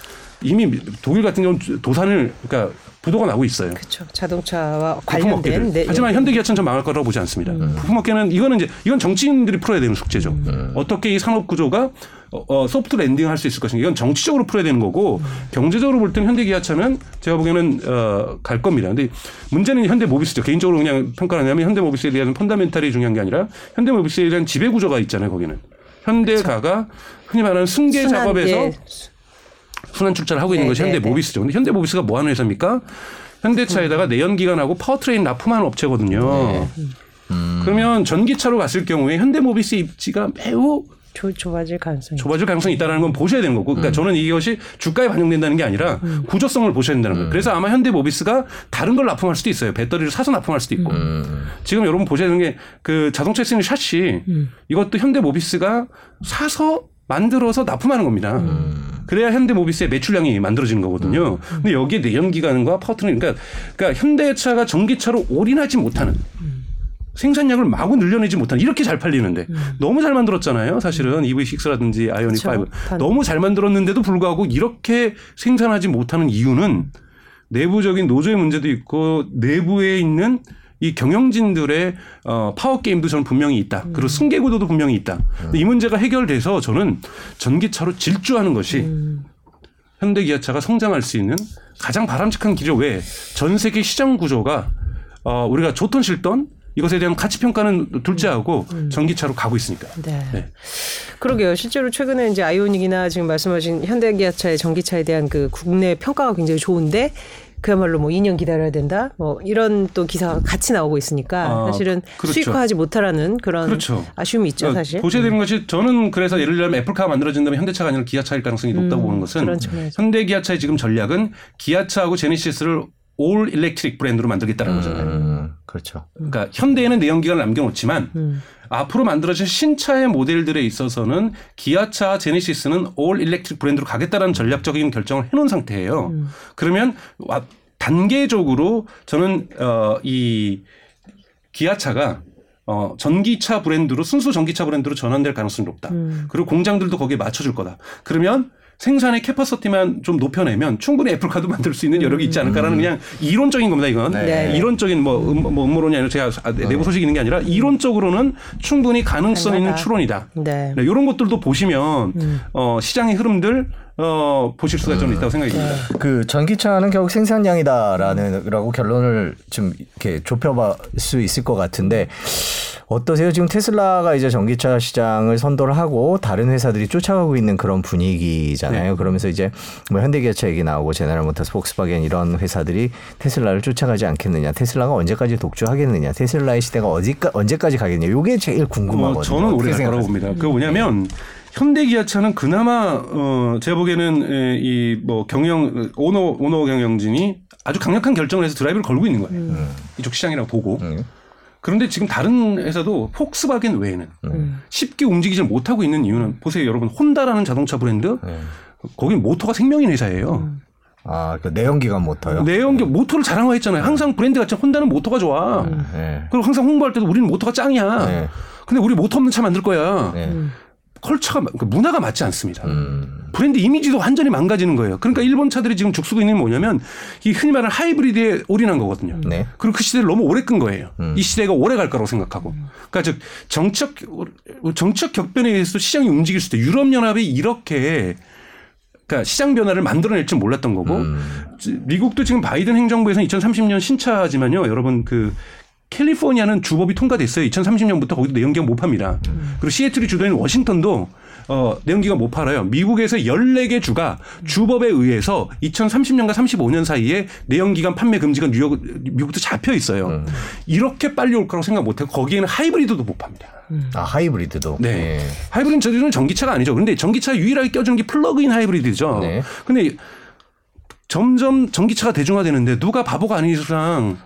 이미 독일 같은 경우는 도산을, 그러니까 부도가 나고 있어요. 그렇죠. 자동차와. 관련된. 네, 하지만 현대기아차는 전 망할 거라고 보지 않습니다. 부품 업계는 이거는 이제 이건 정치인들이 풀어야 되는 숙제죠. 어떻게 이 산업 구조가 어, 어, soft landing 할 수 있을 것인가. 이건 정치적으로 풀어야 되는 거고 경제적으로 볼 때는 현대기아차는 제가 보기에는 어, 갈 겁니다. 근데 문제는 현대모비스죠. 개인적으로 그냥 평가를 하냐면 현대모비스에 대한 fundamental이 중요한 게 아니라 현대모비스에 대한 지배 구조가 있잖아요. 거기는 현대가가 흔히 말하는 승계 작업에서 예. 순환 출자를 하고 있는 네, 것이 네, 현대모비스죠. 근데 현대모비스가 뭐 하는 회사입니까? 현대차에다가 내연기관하고 powertrain 납품하는 업체거든요. 그러면 전기차로 갔을 경우에 현대모비스 입지가 매우 조, 좁아질 가능성이. 좁아질 가능성이 있다는 건 보셔야 되는 거고. 그러니까 저는 이것이 주가에 반영된다는 게 아니라 구조성을 보셔야 된다는 거예요. 그래서 아마 현대모비스가 다른 걸 납품할 수도 있어요. 배터리를 사서 납품할 수도 있고. 지금 여러분 보셔야 되는 게 그 자동차에 쓰는 샤시 이것도 현대모비스가 사서 만들어서 납품하는 겁니다. 그래야 현대모비스의 매출량이 만들어지는 거거든요. 근데 여기에 내연기관과 powertrain 그러니까, 그러니까 현대차가 전기차로 올인하지 못하는 생산량을 마구 늘려내지 못한 이렇게 잘 팔리는데 음. 너무 잘 만들었잖아요. 사실은 EV6라든지 아이오닉 그렇죠. 5 너무 잘 만들었는데도 불구하고 이렇게 생산하지 못하는 이유는 내부적인 노조의 문제도 있고 내부에 있는 이 경영진들의 어, power game도 저는 분명히 있다. 그리고 음. 승계 구도도 분명히 있다. 음. 이 문제가 해결돼서 저는 전기차로 질주하는 것이 음. 현대 기아차가 성장할 수 있는 가장 바람직한 길이 왜 전 세계 시장 구조가 어, 우리가 좋던 싫던 이것에 대한 가치 평가는 둘째하고 음. 전기차로 가고 있으니까. 네. 네. 그러게요. 실제로 최근에 이제 아이오닉이나 지금 말씀하신 현대기아차의 전기차에 대한 그 국내 평가가 굉장히 좋은데 그야말로 뭐 2년 기다려야 된다. 뭐 이런 또 기사가 같이 나오고 있으니까 아, 사실은 그렇죠. 수익화하지 못하라는 그런 그렇죠. 아쉬움이 있죠, 어, 사실. 보셔야 되는 것이 저는 그래서 예를 들면 애플카가 만들어진 다면 현대차가 아니라 기아차일 가능성이 높다고 음, 보는 것은 현대 기아차의 지금 전략은 기아차하고 제네시스를 all electric 브랜드로 만들겠다는 음, 거잖아요. 그렇죠. 그러니까 현대에는 내연기관을 남겨놓지만 음. 앞으로 만들어진 신차의 모델들에 있어서는 기아차 제네시스는 all electric 브랜드로 가겠다라는 전략적인 결정을 해놓은 상태예요. 음. 그러면 단계적으로 저는 어이 기아차가 어, 전기차 브랜드로 순수 전기차 브랜드로 전환될 가능성이 높다. 음. 그리고 공장들도 거기에 맞춰줄 거다. 그러면 생산의 캐퍼서티만 좀 높여내면 충분히 애플카도 만들 수 있는 여력이 있지 않을까라는 음. 그냥 이론적인 겁니다. 이건 네. 이론적인 뭐, 음, 뭐 음모론이 아니라 제가 아, 네, 내부 소식 이 있는 게 아니라 이론적으로는 충분히 가능성 있는 추론이다. 네. 네, 이런 것들도 보시면 음. 어, 시장의 흐름들 어, 보실 수가 좀 있다고 생각이 듭니다. 네. 그 전기차는 결국 생산량이다라는 라고 결론을 좀 이렇게 좁혀볼 수 있을 것 같은데 어떠세요? 지금 테슬라가 이제 전기차 시장을 선도를 하고 다른 회사들이 쫓아가고 있는 그런 분위기잖아요. 네. 그러면서 이제 뭐 현대기아차 얘기 나오고 제네랄모터스, 폭스바겐 이런 회사들이 테슬라를 쫓아가지 않겠느냐, 테슬라가 언제까지 독주하겠느냐, 테슬라의 시대가 어디까 언제까지 가겠냐. 이게 제일 궁금하거든요. 어, 저는 오래 갈 거라고 봅니다. 그 뭐냐면 현대기아차는 그나마 어 제가 보기에는 이 뭐 경영 오너 오너 경영진이 아주 강력한 결정을 해서 드라이브를 걸고 있는 거예요. 음. 이쪽 시장이라고 보고. 음. 그런데 지금 다른 회사도 폭스바겐 외에는 음. 쉽게 움직이지 못하고 있는 이유는 보세요, 여러분 혼다라는 자동차 브랜드 음. 거긴 모터가 생명인 회사예요. 음. 아, 그 내연기관 모터요? 내연기 모터를 자랑화했잖아요. 항상 브랜드 가치 혼다는 모터가 좋아. 음. 네. 그리고 항상 홍보할 때도 우리는 모터가 짱이야. 네. 근데 우리 모터 없는 차 만들 거야. 네. culture가 그러니까 문화가 맞지 않습니다. 음. 브랜드 이미지도 완전히 망가지는 거예요. 그러니까 일본 차들이 지금 죽쑤고 있는 게 뭐냐면 이 흔히 말하는 하이브리드에 올인한 거거든요. 네. 그리고 그 시대를 너무 오래 끈 거예요. 음. 이 시대가 오래 갈 거라고 생각하고. 그러니까 즉 정책 정책 격변에 의해서 시장이 움직일 수도 유럽 연합이 이렇게 그러니까 시장 변화를 만들어낼 줄 몰랐던 거고 음. 미국도 지금 바이든 행정부에서는 2030년 신차지만요. 여러분 그 캘리포니아는 주법이 통과됐어요. 2030년부터 거기도 내연기관 못 팝니다. 음. 그리고 시애틀이 주도인 워싱턴도 어, 내연기관 못 팔아요. 미국에서 14개 주가 주법에 의해서 2030년과 35년 사이에 내연기관 판매 금지가 뉴욕, 미국도 잡혀 있어요. 음. 이렇게 빨리 올 거라고 생각 못 해요. 거기에는 하이브리드도 못 팝니다. 음. 아, 하이브리드도? 네. 네. 하이브리드는 저희는 전기차가 아니죠. 근데 전기차 유일하게 껴준 게 플러그인 하이브리드죠. 네. 근데 점점 전기차가 대중화되는데 누가 바보가 아닌 이상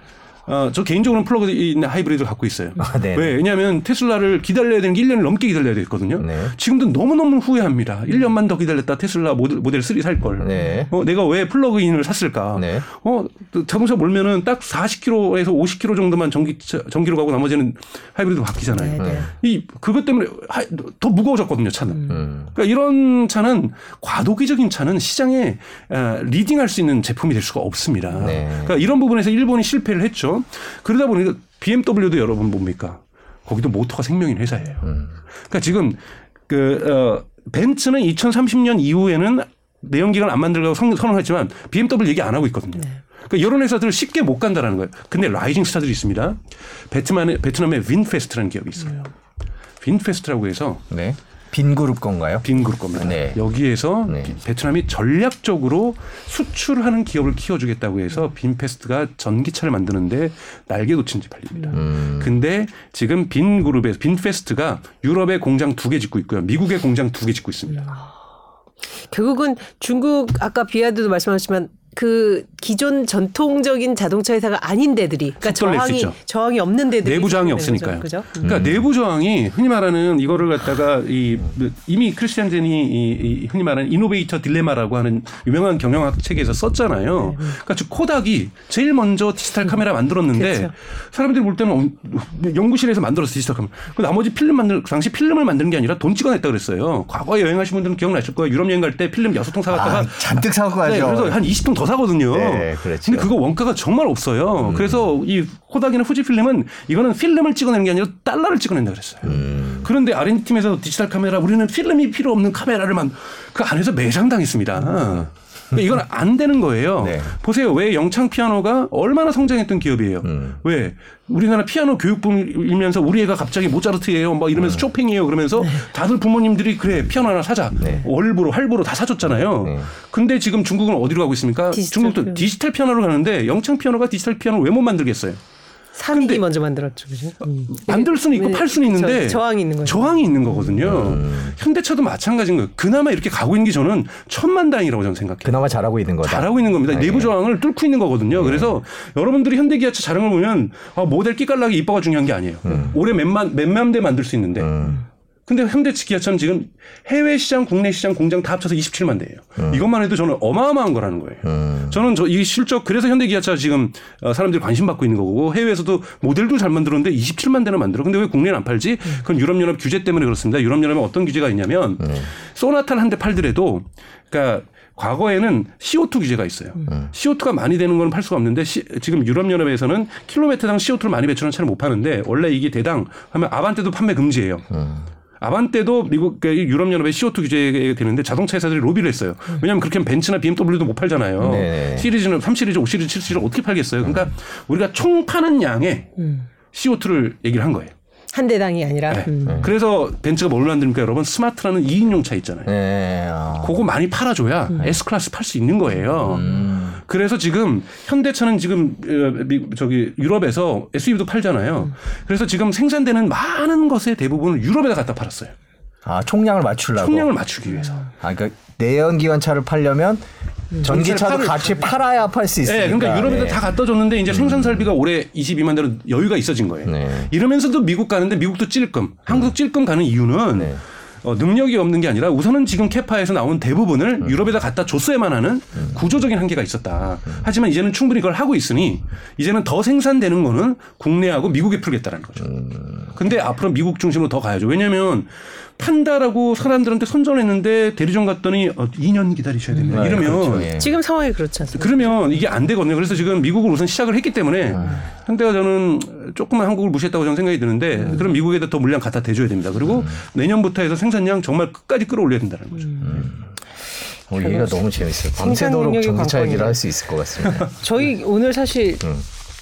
어, 저 개인적으로는 플러그 인 하이브리드를 갖고 있어요. 아, 네. 왜? 왜냐하면 테슬라를 기다려야 되는 게 1년을 넘게 기다려야 되거든요. 네. 지금도 너무너무 후회합니다. 1년만 더 기다렸다 테슬라 모델, 모델 3 살 걸. 네. 어, 내가 왜 plug-in을 샀을까? 네. 어, 자동차 몰면은 딱 40km에서 50km 정도만 전기 전기로 가고 나머지는 하이브리드 바뀌잖아요. 네, 네. 이 그것 때문에 하, 더 무거워졌거든요, 차는. 음. 그러니까 이런 차는 과도기적인 차는 시장에 아, 리딩할 수 있는 제품이 될 수가 없습니다. 네. 그러니까 이런 부분에서 일본이 실패를 했죠. 그러다 보니까 BMW도 여러분 뭡니까? 거기도 모터가 생명인 회사예요. 음. 그러니까 지금 그 어, 벤츠는 2030년 이후에는 내연기관 안 만들려고 선언했지만 BMW 얘기 안 하고 있거든요. 네. 그러니까 이런 회사들을 쉽게 못 간다라는 거예요. 근데 rising star들이 있습니다. 베트남의 베트남의 빈패스트라는 기업이 있어요. 음. 빈패스트라고 해서 네. 빈 그룹 건가요? 빈 그룹 겁니다. 네. 여기에서 네. 베트남이 전략적으로 수출하는 기업을 키워주겠다고 해서 빈패스트가 전기차를 만드는데 날개 돋친 듯이 팔립니다. 음. 근데 지금 빈 그룹에서 빈패스트가 유럽에 공장 두 개 짓고 있고요. 미국에 공장 두 개 짓고 있습니다. 결국은 중국 아까 비야디도 말씀하셨지만 그 기존 전통적인 자동차 회사가 아닌 데들이 그러니까 저항이 저항이 없는 데들이 내부 저항이 없으니까요. 그죠? 그러니까 음. 내부 저항이 흔히 말하는 이거를 갖다가 이 이미 크리스텐센이 이, 흔히 말하는 innovator dilemma라고 하는 유명한 경영학 책에서 썼잖아요. 네. 그러니까 즉 코닥이 제일 먼저 디지털 카메라 만들었는데 그렇죠. 사람들이 볼 때는 어, 연구실에서 만들었어 디지털 카메라. 그 나머지 필름 만들 그 당시 필름을 만드는 게 아니라 돈 찍어냈다 그랬어요. 과거에 여행하신 분들은 기억나실 거예요. 유럽 여행 갈 때 필름 여섯 통 사갔다가 아, 잔뜩 사고 가죠. 네, 그래서 한 20통 더 사거든요. 네, 그렇죠. 근데 그거 원가가 정말 없어요. 음. 그래서 이 코닥이나 후지필름은 이거는 필름을 찍어내는 게 아니라 달러를 찍어낸다 그랬어요. 음. 그런데 R&D 팀에서 디지털 카메라 우리는 필름이 필요 없는 카메라를 만 그 안에서 매장당했습니다. 음. 이건 안 되는 거예요. 네. 보세요. 왜 영창 피아노가 얼마나 성장했던 기업이에요. 음. 왜 우리나라 피아노 교육 붐이면서 우리 애가 갑자기 모차르트예요. 막 이러면서 음. 쇼팽이에요. 그러면서 네. 다들 부모님들이 그래 피아노 하나 사자. 네. 월부로 할부로 다 사줬잖아요. 네. 근데 지금 중국은 어디로 가고 있습니까? 중국도 피아노. 디지털 피아노로 가는데 영창 피아노가 디지털 피아노 왜 못 만들겠어요? 산이 먼저 만들었죠, 그죠? 음. 만들 수는 있고 팔 수는 있는데 저, 항이 있는 거죠. 저항이 있는 거거든요. 음. 현대차도 마찬가지인 거예요. 그나마 이렇게 가고 있는 게 저는 천만 다행이라고 저는 생각해요. 그나마 잘하고 있는 거다. 잘하고 있는 겁니다. 아, 내부 예. 저항을 뚫고 있는 거거든요. 네. 그래서 여러분들이 현대기아차 자랑을 보면 아, 모델 끼깔나게 이뻐가 중요한 게 아니에요. 음. 올해 몇만 몇만 대 만들 수 있는데 음. 근데 현대차 기아차는 지금 해외 시장, 국내 시장 공장 다 합쳐서 27만 대예요. 음. 이것만 해도 저는 어마어마한 거라는 거예요. 음. 저는 저 이 실적 그래서 현대 기아차 지금 어, 사람들이 관심 받고 있는 거고 해외에서도 모델도 잘 만들었는데 27만 대는 만들어. 근데 왜 국내는 안 팔지? 그건 유럽 연합 규제 때문에 그렇습니다. 유럽 연합에 어떤 규제가 있냐면 음. 소나타를 한 대 팔더라도 그러니까 과거에는 CO2 규제가 있어요. 음. CO2가 많이 되는 건 팔 수가 없는데 시, 지금 유럽연합에서는 킬로미터당 CO2를 많이 배출하는 차를 못 파는데 원래 이게 대당 하면 아반떼도 판매 금지예요. 음. 아반떼도 미국 그 유럽 연합의 CO2 규제가 되는데 자동차 회사들이 로비를 했어요. 왜냐하면 그렇게 하면 벤츠나 BMW도 못 팔잖아요. 네. 시리즈는 3 시리즈, 5 시리즈, 7 시리즈 어떻게 팔겠어요? 그러니까 음. 우리가 총 파는 양의 음. CO2를 얘기를 한 거예요. 한 대당이 아니라. 네. 음. 그래서 벤츠가 뭘 만듭니까, 여러분? 스마트라는 2인용 차 있잖아요. 네. 어. 그거 많이 팔아줘야 음. S 클래스 팔 수 있는 거예요. 음. 그래서 지금 현대차는 지금 어, 저기 유럽에서 SUV도 팔잖아요. 음. 그래서 지금 생산되는 많은 것의 대부분을 유럽에다 갖다 팔았어요. 아 총량을 맞추려고. 총량을 맞추기 위해서. 아 그러니까 내연기관차를 팔려면 음. 전기차도 같이 팔아야 팔 수 있어요. 네, 그러니까 유럽에도 네. 다 갖다 줬는데 이제 생산 설비가 올해 22만 대로 여유가 있어진 거예요. 네. 이러면서도 미국 가는데 미국도 찔끔, 한국 찔끔 가는 이유는 네. 어, 능력이 없는 게 아니라 우선은 지금 캐파에서 나온 대부분을 음. 유럽에다 갖다 줬어야만 하는 음. 구조적인 한계가 있었다. 음. 하지만 이제는 충분히 그걸 하고 있으니 이제는 더 생산되는 거는 국내하고 미국에 풀겠다라는 거죠. 음. 근데 앞으로 미국 중심으로 더 가야죠. 왜냐하면 판다라고 사람들한테 선전했는데 대리점 갔더니 어, 2년 기다리셔야 됩니다. 음, 이러면 그렇죠, 예. 지금 상황이 그렇지 않습니까? 그러면 이게 안 되거든요. 그래서 지금 미국을 우선 시작을 했기 때문에 음. 현대가 저는 조금만 한국을 무시했다고 저는 생각이 드는데 음. 그럼 미국에다 더 물량 갖다 대줘야 됩니다. 그리고 음. 내년부터 해서 생산량 정말 끝까지 끌어올려야 된다는 거죠. 음. 오, 얘기가 너무 재밌어요. 밤새도록 전기차 얘기를 할 수 있을 것 같습니다. 저희 오늘 사실 음.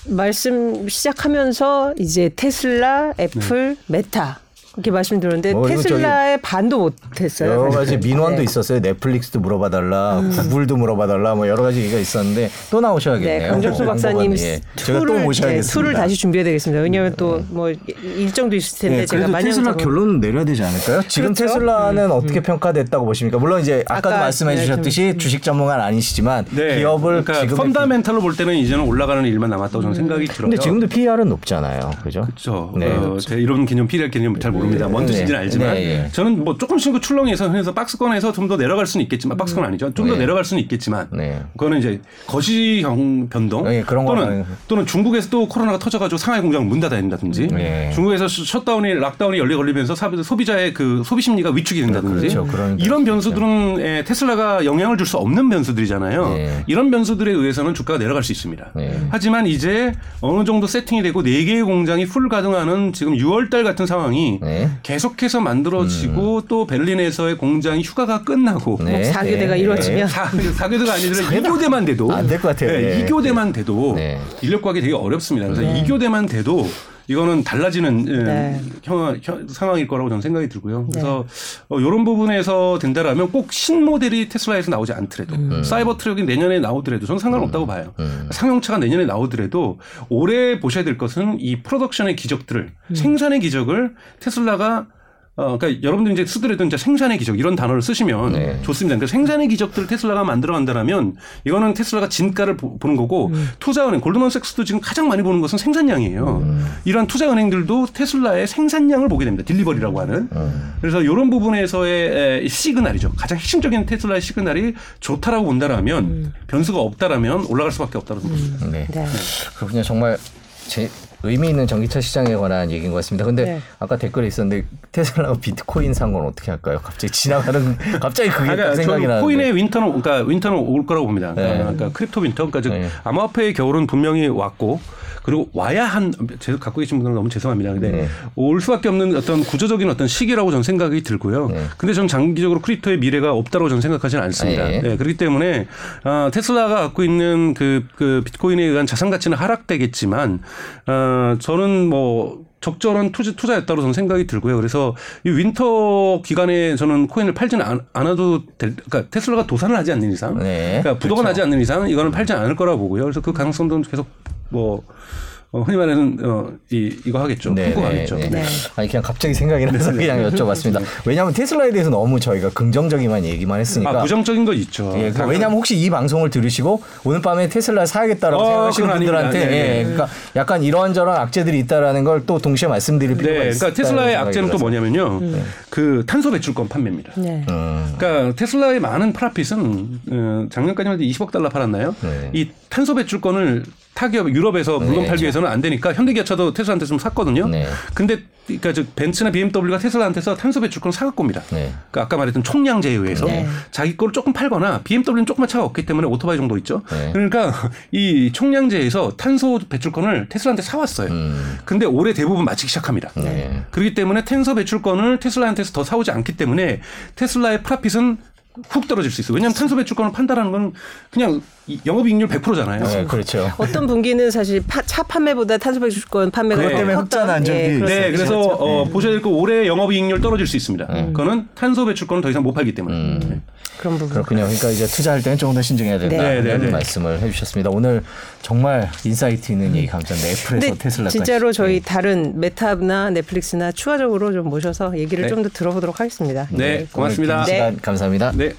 말씀 시작하면서 이제 테슬라, 애플, 네. 메타 그렇게 말씀드렸는데 뭐 테슬라의 반도 못했어요. 여러 가지 민원도 네. 있었어요. 넷플릭스도 물어봐달라, 음. 구글도 물어봐달라, 뭐 여러 가지 얘기가 있었는데 또 나오셔야겠네요. 네, 강정수 박사님 예. 제가 또 모셔야겠습니다. 네, 수를 다시 준비해야 되겠습니다. 왜냐하면 또뭐 음. 일정도 있을 텐데 네, 제가 많이 테슬라 결론은 내려야 되지 않을까요? 지금 그렇죠? 테슬라는 음. 어떻게 음. 평가됐다고 보십니까? 물론 이제 아까도 아까, 말씀해주셨듯이 네, 주식 전문가는 아니시지만 네. 기업을 그러니까 지금 fundamental로 볼 때는 이제는 올라가는 일만 남았다고 저는 생각이 들어요. 근데 지금도 PER은 높잖아요, 그죠? 그렇죠. 네. 어, 이런 개념 PER 개념 잘 모르. 모릅니다. 뭔 뜻인지는 네. 알지만 네, 네. 저는 뭐 조금씩 그 출렁해서 해서 박스권에서 좀 더 내려갈 수는 있겠지만 박스권 음. 아니죠. 좀더 네. 내려갈 수는 있겠지만 네. 그거는 이제 거시형 변동 네, 또는. 또는 중국에서 또 코로나가 터져가지고 상하이 공장 문 닫아야 된다든지 중국에서 셧다운이 lockdown이 열리 걸리면서 소비자의 그 소비 심리가 위축이 된다든지 그렇죠. 이런 변수들은 예, 테슬라가 영향을 줄 수 없는 변수들이잖아요. 이런 변수들에 의해서는 주가가 내려갈 수 있습니다. 하지만 이제 어느 정도 세팅이 되고 네 개의 공장이 풀 가동하는 지금 6월달 같은 상황이 계속해서 만들어지고 음. 또 베를린에서의 공장이 휴가가 끝나고 네. 4교대가 네. 이루어지면 4, 교대가 아니라 2교대만 돼도 안 될 것 같아요. 네. 2교대만 돼도 네. 인력 구하기 되게 어렵습니다. 그래서 네. 2교대만 돼도 이거는 달라지는 예, 네. 형, 형, 상황일 거라고 저는 생각이 들고요. 그래서 네. 어, 이런 부분에서 된다라면 꼭 신모델이 테슬라에서 나오지 않더라도 음. 사이버 트럭이 내년에 나오더라도 저는 상관없다고 음. 봐요. 음. 상용차가 내년에 나오더라도 올해 보셔야 될 것은 이 production의 기적들을 음. 생산의 기적을 테슬라가 어, 그러니까 여러분들 이제 쓰더라도 이제 생산의 기적 이런 단어를 쓰시면 네. 좋습니다. 그러니까 생산의 기적들을 테슬라가 만들어간다면 이거는 테슬라가 진가를 보, 는 거고 음. 투자은행 골드만삭스도 지금 가장 많이 보는 것은 생산량이에요. 음. 이러한 투자은행들도 테슬라의 생산량을 보게 됩니다. delivery라고 하는. 음. 그래서 이런 부분에서의 에, 시그널이죠. 가장 핵심적인 테슬라의 시그널이 좋다라고 본다라면 음. 변수가 없다라면 올라갈 수밖에 없다고 봅니다. 네. 네. 그렇군요. 정말 제 의미 있는 전기차 시장에 관한 얘기인 것 같습니다. 근데 네. 아까 댓글에 있었는데 테슬라가 비트코인 산 건 어떻게 할까요? 갑자기 지나가는 갑자기 그게 딱 그러니까 생각이 저는 나는데. 코인의 winter는 그러니까 winter는 올 거라고 봅니다. 네. 그러니까 crypto winter, 그러니까 즉 네. 암호화폐의 겨울은 분명히 왔고 그리고 와야 한 제- 갖고 계신 분들은 너무 죄송합니다. 근데 네. 올 수밖에 없는 어떤 구조적인 어떤 시기라고 저는 생각이 들고요. 네. 근데 저는 장기적으로 crypto의 미래가 없다고 저는 생각하지는 않습니다. 네. 네, 그렇기 때문에 아, 테슬라가 갖고 있는 그, 그 비트코인에 의한 자산 가치는 하락되겠지만 아, 저는 뭐 적절한 투자, 투자였다고 저는 생각이 들고요. 그래서 이 winter 기간에 저는 코인을 팔지는 않, 않아도 될, 그러니까 테슬라가 도산을 하지 않는 이상, 네. 그러니까 부도가 나지 않는 이상 이거는 팔지 않을 거라고 보고요. 그래서 그 가능성도 계속 뭐 어, 흔히 말하는 어, 이 이거 하겠죠. 네, 풍부하겠죠. 네, 네. 네. 아니 그냥 갑자기 생각이 나서 그냥 여쭤봤습니다. 왜냐하면 테슬라에 대해서 너무 저희가 긍정적인 얘기만 했으니까. 아 부정적인 거 있죠. 예, 그 당연- 왜냐하면 혹시 이 방송을 들으시고 오늘 밤에 테슬라 사야겠다라고 어, 생각하시는. 분들한테 네, 네. 예, 그러니까 약간 이러한저러한 악재들이 있다라는 걸 또 동시에 말씀드릴 필요가 네, 있다. 그러니까 테슬라의 악재는 또 뭐냐면요. 네. 그 탄소 배출권 판매입니다. 네. 음, 그러니까 테슬라의 많은 프라핏은 어, 작년까지만 해도 20억 달러 팔았나요? 네. 이 탄소 배출권을 타기업 유럽에서 물건 네. 팔기 위해서는 안 되니까 현대기아차도 테슬라한테 좀 샀거든요. 네. 근데 그러니까 즉 벤츠나 BMW가 테슬라한테서 탄소 배출권을 사갖고 옵니다. 네. 그러니까 아까 말했던 총량제에 의해서 네. 자기 거를 조금 팔거나 BMW는 조그만 차가 없기 때문에 오토바이 정도 있죠. 네. 그러니까 이 총량제에서 탄소 배출권을 테슬라한테 사왔어요. 음, 근데 올해 대부분 마치기 시작합니다. 네. 그렇기 때문에 탄소 배출권을 테슬라한테서 더 사오지 않기 때문에 테슬라의 프라핏은 훅 떨어질 수 있어요. 왜냐하면 탄소 배출권을 판다라는 건 그냥 이 영업이익률 100%잖아요. 네, 그렇죠. 어떤 분기는 사실 파, 차 판매보다 탄소 배출권 판매가 그것 때문에 컸던, 흑자 난 적이 예, 그렇습니다. 네, 그래서 그렇죠. 어, 보셔야 될 거 올해 영업이익률 떨어질 수 있습니다. 그거는 탄소 배출권을 더 이상 못 팔기 때문에. 네. 그런 부분. 그렇군요. 그러니까 이제 투자할 때는 조금 더 신중해야 된다. 네, 네, 네. 말씀을 해주셨습니다. 오늘 정말 insight 있는 얘기 감사합니다. 애플에서 테슬라까지. 진짜로 저희 네. 다른 메타나 넷플릭스나 추가적으로 좀 모셔서 얘기를 네. 좀더 들어보도록 하겠습니다. 네, 고맙습니다. 긴 시간 감사합니다. 네.